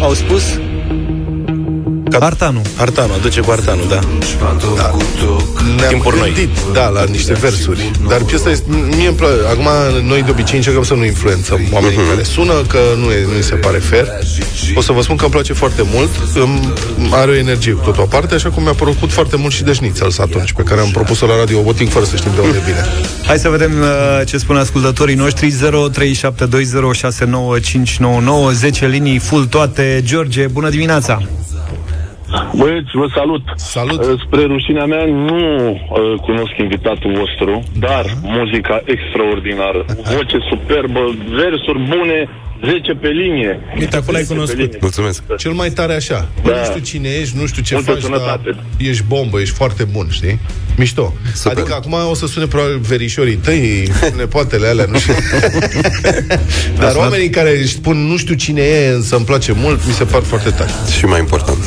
Au spus Artanu. Artanu, aduce cu Artanu, da. da. Ne-am Timpuri noi. gândit, da, la niște versuri. Dar piesa este, mie îmi place. Acum, noi de obicei încercăm să nu influențăm oamenii care sună, că nu, e, nu se pare fair. O să vă spun că îmi place foarte mult. Îmi are o energie cu totul aparte, așa cum mi-a plăcut foarte mult și Deșnița atunci, pe care am propus-o la Radio Boting fără să știm de unde vine. Hai să vedem uh, ce spun ascultătorii noștri 0372069599 10 linii full toate George, bună dimineața Băieți, vă salut. Salut. Uh, Spre rușinea mea nu uh, cunosc invitatul vostru, dar muzica extraordinară. Voce superbă, versuri bune, 10 pe linie. Uite, acolo ai 10 pe cunoscut. linie. Mulțumesc. Cel mai tare așa. Da. Da. Nu știu cine ești, nu știu ce Multă faci, sănătate. dar ești bombă, ești foarte bun, știi? Mișto. Super. Adică acum o să sune probabil verișorii tăi, nepoatele alea, nu știu. (laughs) dar oamenii care își spun nu știu cine e, însă îmi place mult, mi se par foarte tari. Și mai important.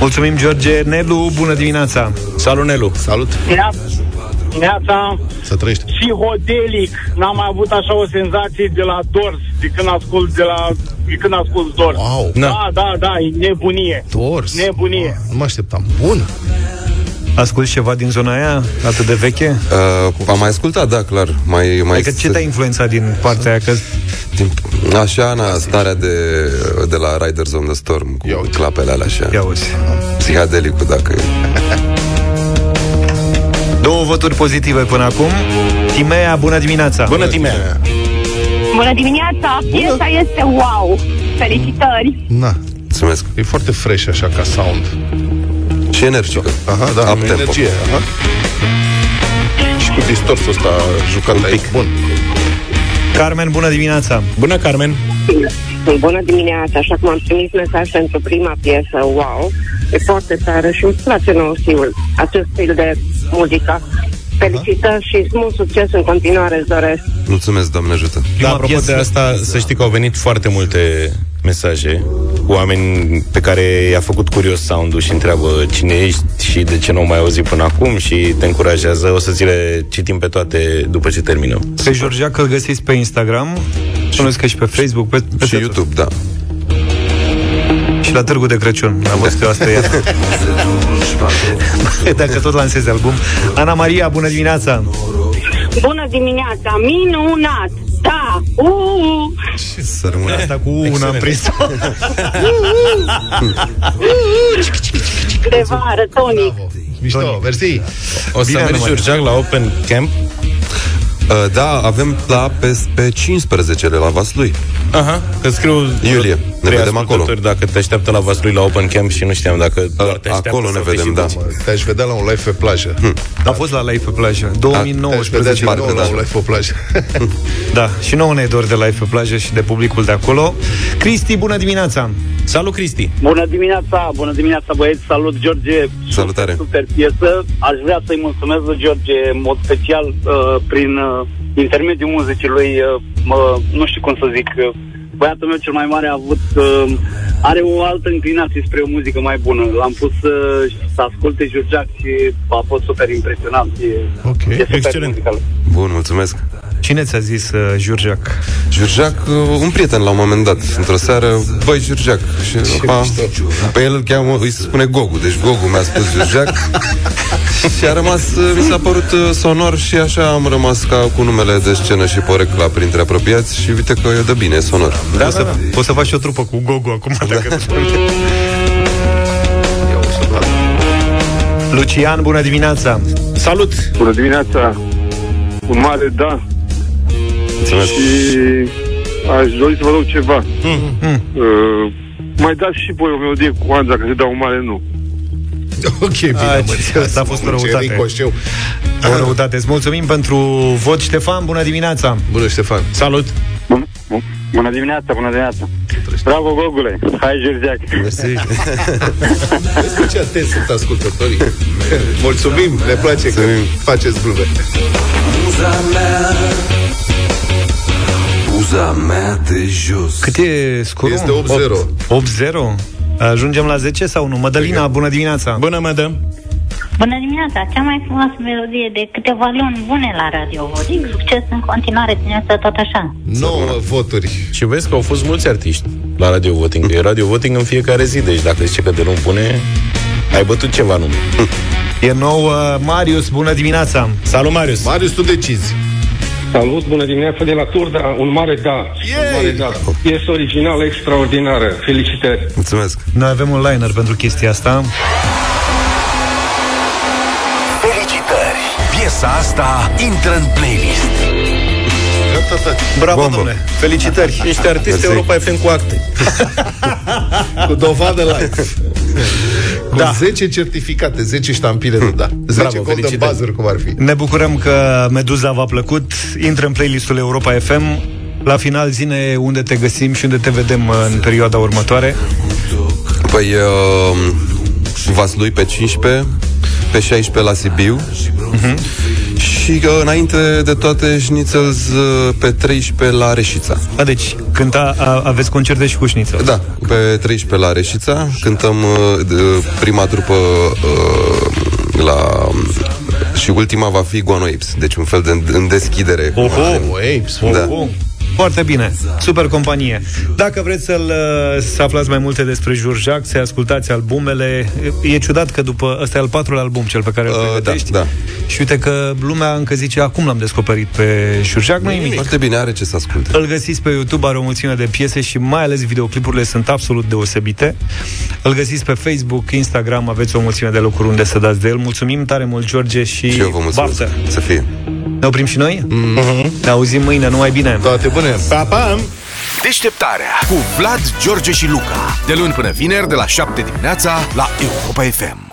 Mulțumim George, Nelu, bună dimineața Salut, Nelu. Salut. Dimineața, Să trăiești. psihodelic. N-am mai avut așa o senzație de la Dors, de când ascult de la de când ascult Dors. Wow. Da, da, da, e nebunie. Dors. Nebunie. Nu mă așteptam. Bun. Asculti ceva din zona aia, atât de veche? Uh, am mai ascultat, da, clar. Mai, mai Adică ce te-a influențat din partea aia? Că din, Așa, na, starea de, de la Riders on the Storm Cu clapele alea așa Ia uzi. Psihadelicul, dacă e (laughs) Două voturi pozitive până acum Timea, bună dimineața Bună, Timea. Bună dimineața! Piesa este wow! Felicitări! Na. Mulțumesc. E foarte fresh așa ca sound. Și energică. Aha, da, Up tempo. energie. Aha. Și cu distorsul ăsta jucat aici. Bun. Carmen, bună dimineața Bună, Carmen. Bună dimineața, așa cum am trimis mesaj pentru prima piesă, wow, e foarte tare și îmi place nou stil, acest stil de muzică. Felicitări și mult succes în continuare îți doresc. Mulțumesc, Doamne ajută. Da, apropo de asta, să știi că au venit foarte multe mesaje cu oameni pe care i-a făcut curios sound-ul și întreabă cine ești și de ce nu o mai auzi până acum și te încurajează. O să ți le citim pe toate după ce terminăm. Pe Georgia că îl găsiți pe Instagram Spuneți că și pe Facebook pe, pe Și YouTube, da Și la Târgu de Crăciun Am văzut eu asta ieri (laughs) (laughs) Dacă tot lansezi album Ana Maria, bună dimineața Bună dimineața! Minunat! Da! Uh! Să rămână. Asta cu una am prins De vară, tonic! Mișto, mersi. O să Bine, mergi, Ana Georgiac, la Open Camp? Uh, Da, avem la pe, pe 15 la Vaslui Aha, că scriu Iulie, ne trei vedem acolo ascultători Dacă te așteaptă la Vaslui la Open Camp și nu știam dacă doar te așteaptă Acolo ne sau te vedem, și da duci. Te-aș vedea la un live pe plajă. Hm. Am fost la live pe plajă Te-aș vedea 2019 din nou parcă, la da. un live pe plajă. (laughs) Da, și nouă ne e dor de live pe plajă și de publicul de acolo Cristi, bună dimineața Salut, Cristi! Bună dimineața, bună dimineața băieți, salut George. Salutare. Super piesă. Aș vrea să-i mulțumesc lui George în mod special uh, prin uh, intermediul muzicii lui, uh, mă, nu știu cum să zic, uh, băiatul meu cel mai mare a avut, uh, are o altă inclinație spre o muzică mai bună. L-am pus uh, să asculte Jurjac și a fost super impresionant. E, Ok. e super Excelent. muzical. Bun, mulțumesc Cine ți-a zis uh, Jurjac? Jurjac, uh, un prieten la un moment dat Într-o seară, băi Jurjac Și a, pe el îl cheamă, îi se spune Gogu Deci Gogu mi-a spus Jurjac. (laughs) Și a rămas, uh, mi s-a părut uh, sonor Și așa am rămas ca cu numele de scenă Și porecla printre apropiați Și uite că e de bine, e sonor. Da, poți, să, poți să faci și o trupă cu Gogo acum dacă Lucian, bună dimineața. Salut! Bună dimineața! Un mare da Mulțumesc. și aș dori să vă rog ceva. Hmm. Uh, mai dați și voi o melodie cu Anza, că se dau un mare nu. Ok, bine, A, mă, ce- asta a fost o ce răutate. ricoșeu. O răutate. Îți mulțumim pentru vot, Ștefan, bună dimineața Bună, Ștefan. Salut! Bun, bun. Bună dimineața, bună dimineața. Bravo, Gogule. Hai, Jurjac. (laughs) Vezi ce atent sunt ascultătorii. Mulțumim, ne place că faceți glume. Muza mea Buza mea de jos Cât e scorul? Este 8-0. 8-0? Ajungem la 10 sau nu? Mădălina, bună dimineața Bună, mă dăm! Bună dimineața! Cea mai frumoasă melodie de câteva luni bune la Radio Voting. Succes în continuare, țineți tot așa. 9 voturi. Și vezi că au fost mulți artiști la Radio Voting. E Radio Voting în fiecare zi, deci dacă zice că de luni bune, ai bătut ceva nume. E nou uh, Marius, bună dimineața! Salut, Marius! Marius, tu decizi. Salut, bună dimineața de la Turda, un mare da. Un mare da. Piesă originală extraordinară. Felicitări. Mulțumesc. Noi avem un liner pentru chestia asta. Felicitări! Piesa asta intră în playlist. Bravo, domnule! Felicitări! Ești artist Mersi. Europa FM cu acte. (laughs) Cu dovadă live. Cu Da. 10 certificate, 10 ștampile de da. 10 Bravo, golden felicitări. buzzer, cum ar fi. Ne bucurăm că Meduza v-a plăcut. Intră în playlistul Europa FM. La final, zine unde te găsim și unde te vedem uh, în perioada următoare. Păi, uh, Vaslui pe 15, pe 16 la Sibiu Mhm. și uh, înainte de toate Schnitzels uh, pe 13 la Reșița. A, deci, cânta, a, aveți concerte și cu șniță. Da, pe 13 la Reșița cântăm uh, de- prima trupă uh, la și ultima va fi Guano Apes, deci un fel de în deschidere. Oho, Apes, da. Oho. Foarte bine, super companie. Dacă vreți să-l, uh, să aflați mai multe despre Jurjac, să ascultați albumele, e ciudat că după ăsta e al patrulea album cel pe care îl Uh, pregătești. da, da. Și uite că lumea încă zice, acum l-am descoperit pe Jurjac, nu nimic. Foarte bine, are ce să asculte. Îl găsiți pe YouTube, are o mulțime de piese și mai ales videoclipurile sunt absolut deosebite. Îl găsiți pe Facebook, Instagram, aveți o mulțime de locuri unde să dați de el. Mulțumim tare mult, George, și, Și eu vă mulțumesc. baftă. Să fie. Ne oprim și noi? Mm-hmm. Ne auzim mâine, numai bine! Toate bune! Pa, pa! Deșteptarea cu Vlad, George și Luca. De luni până vineri, de la 7 dimineața, la Europa FM.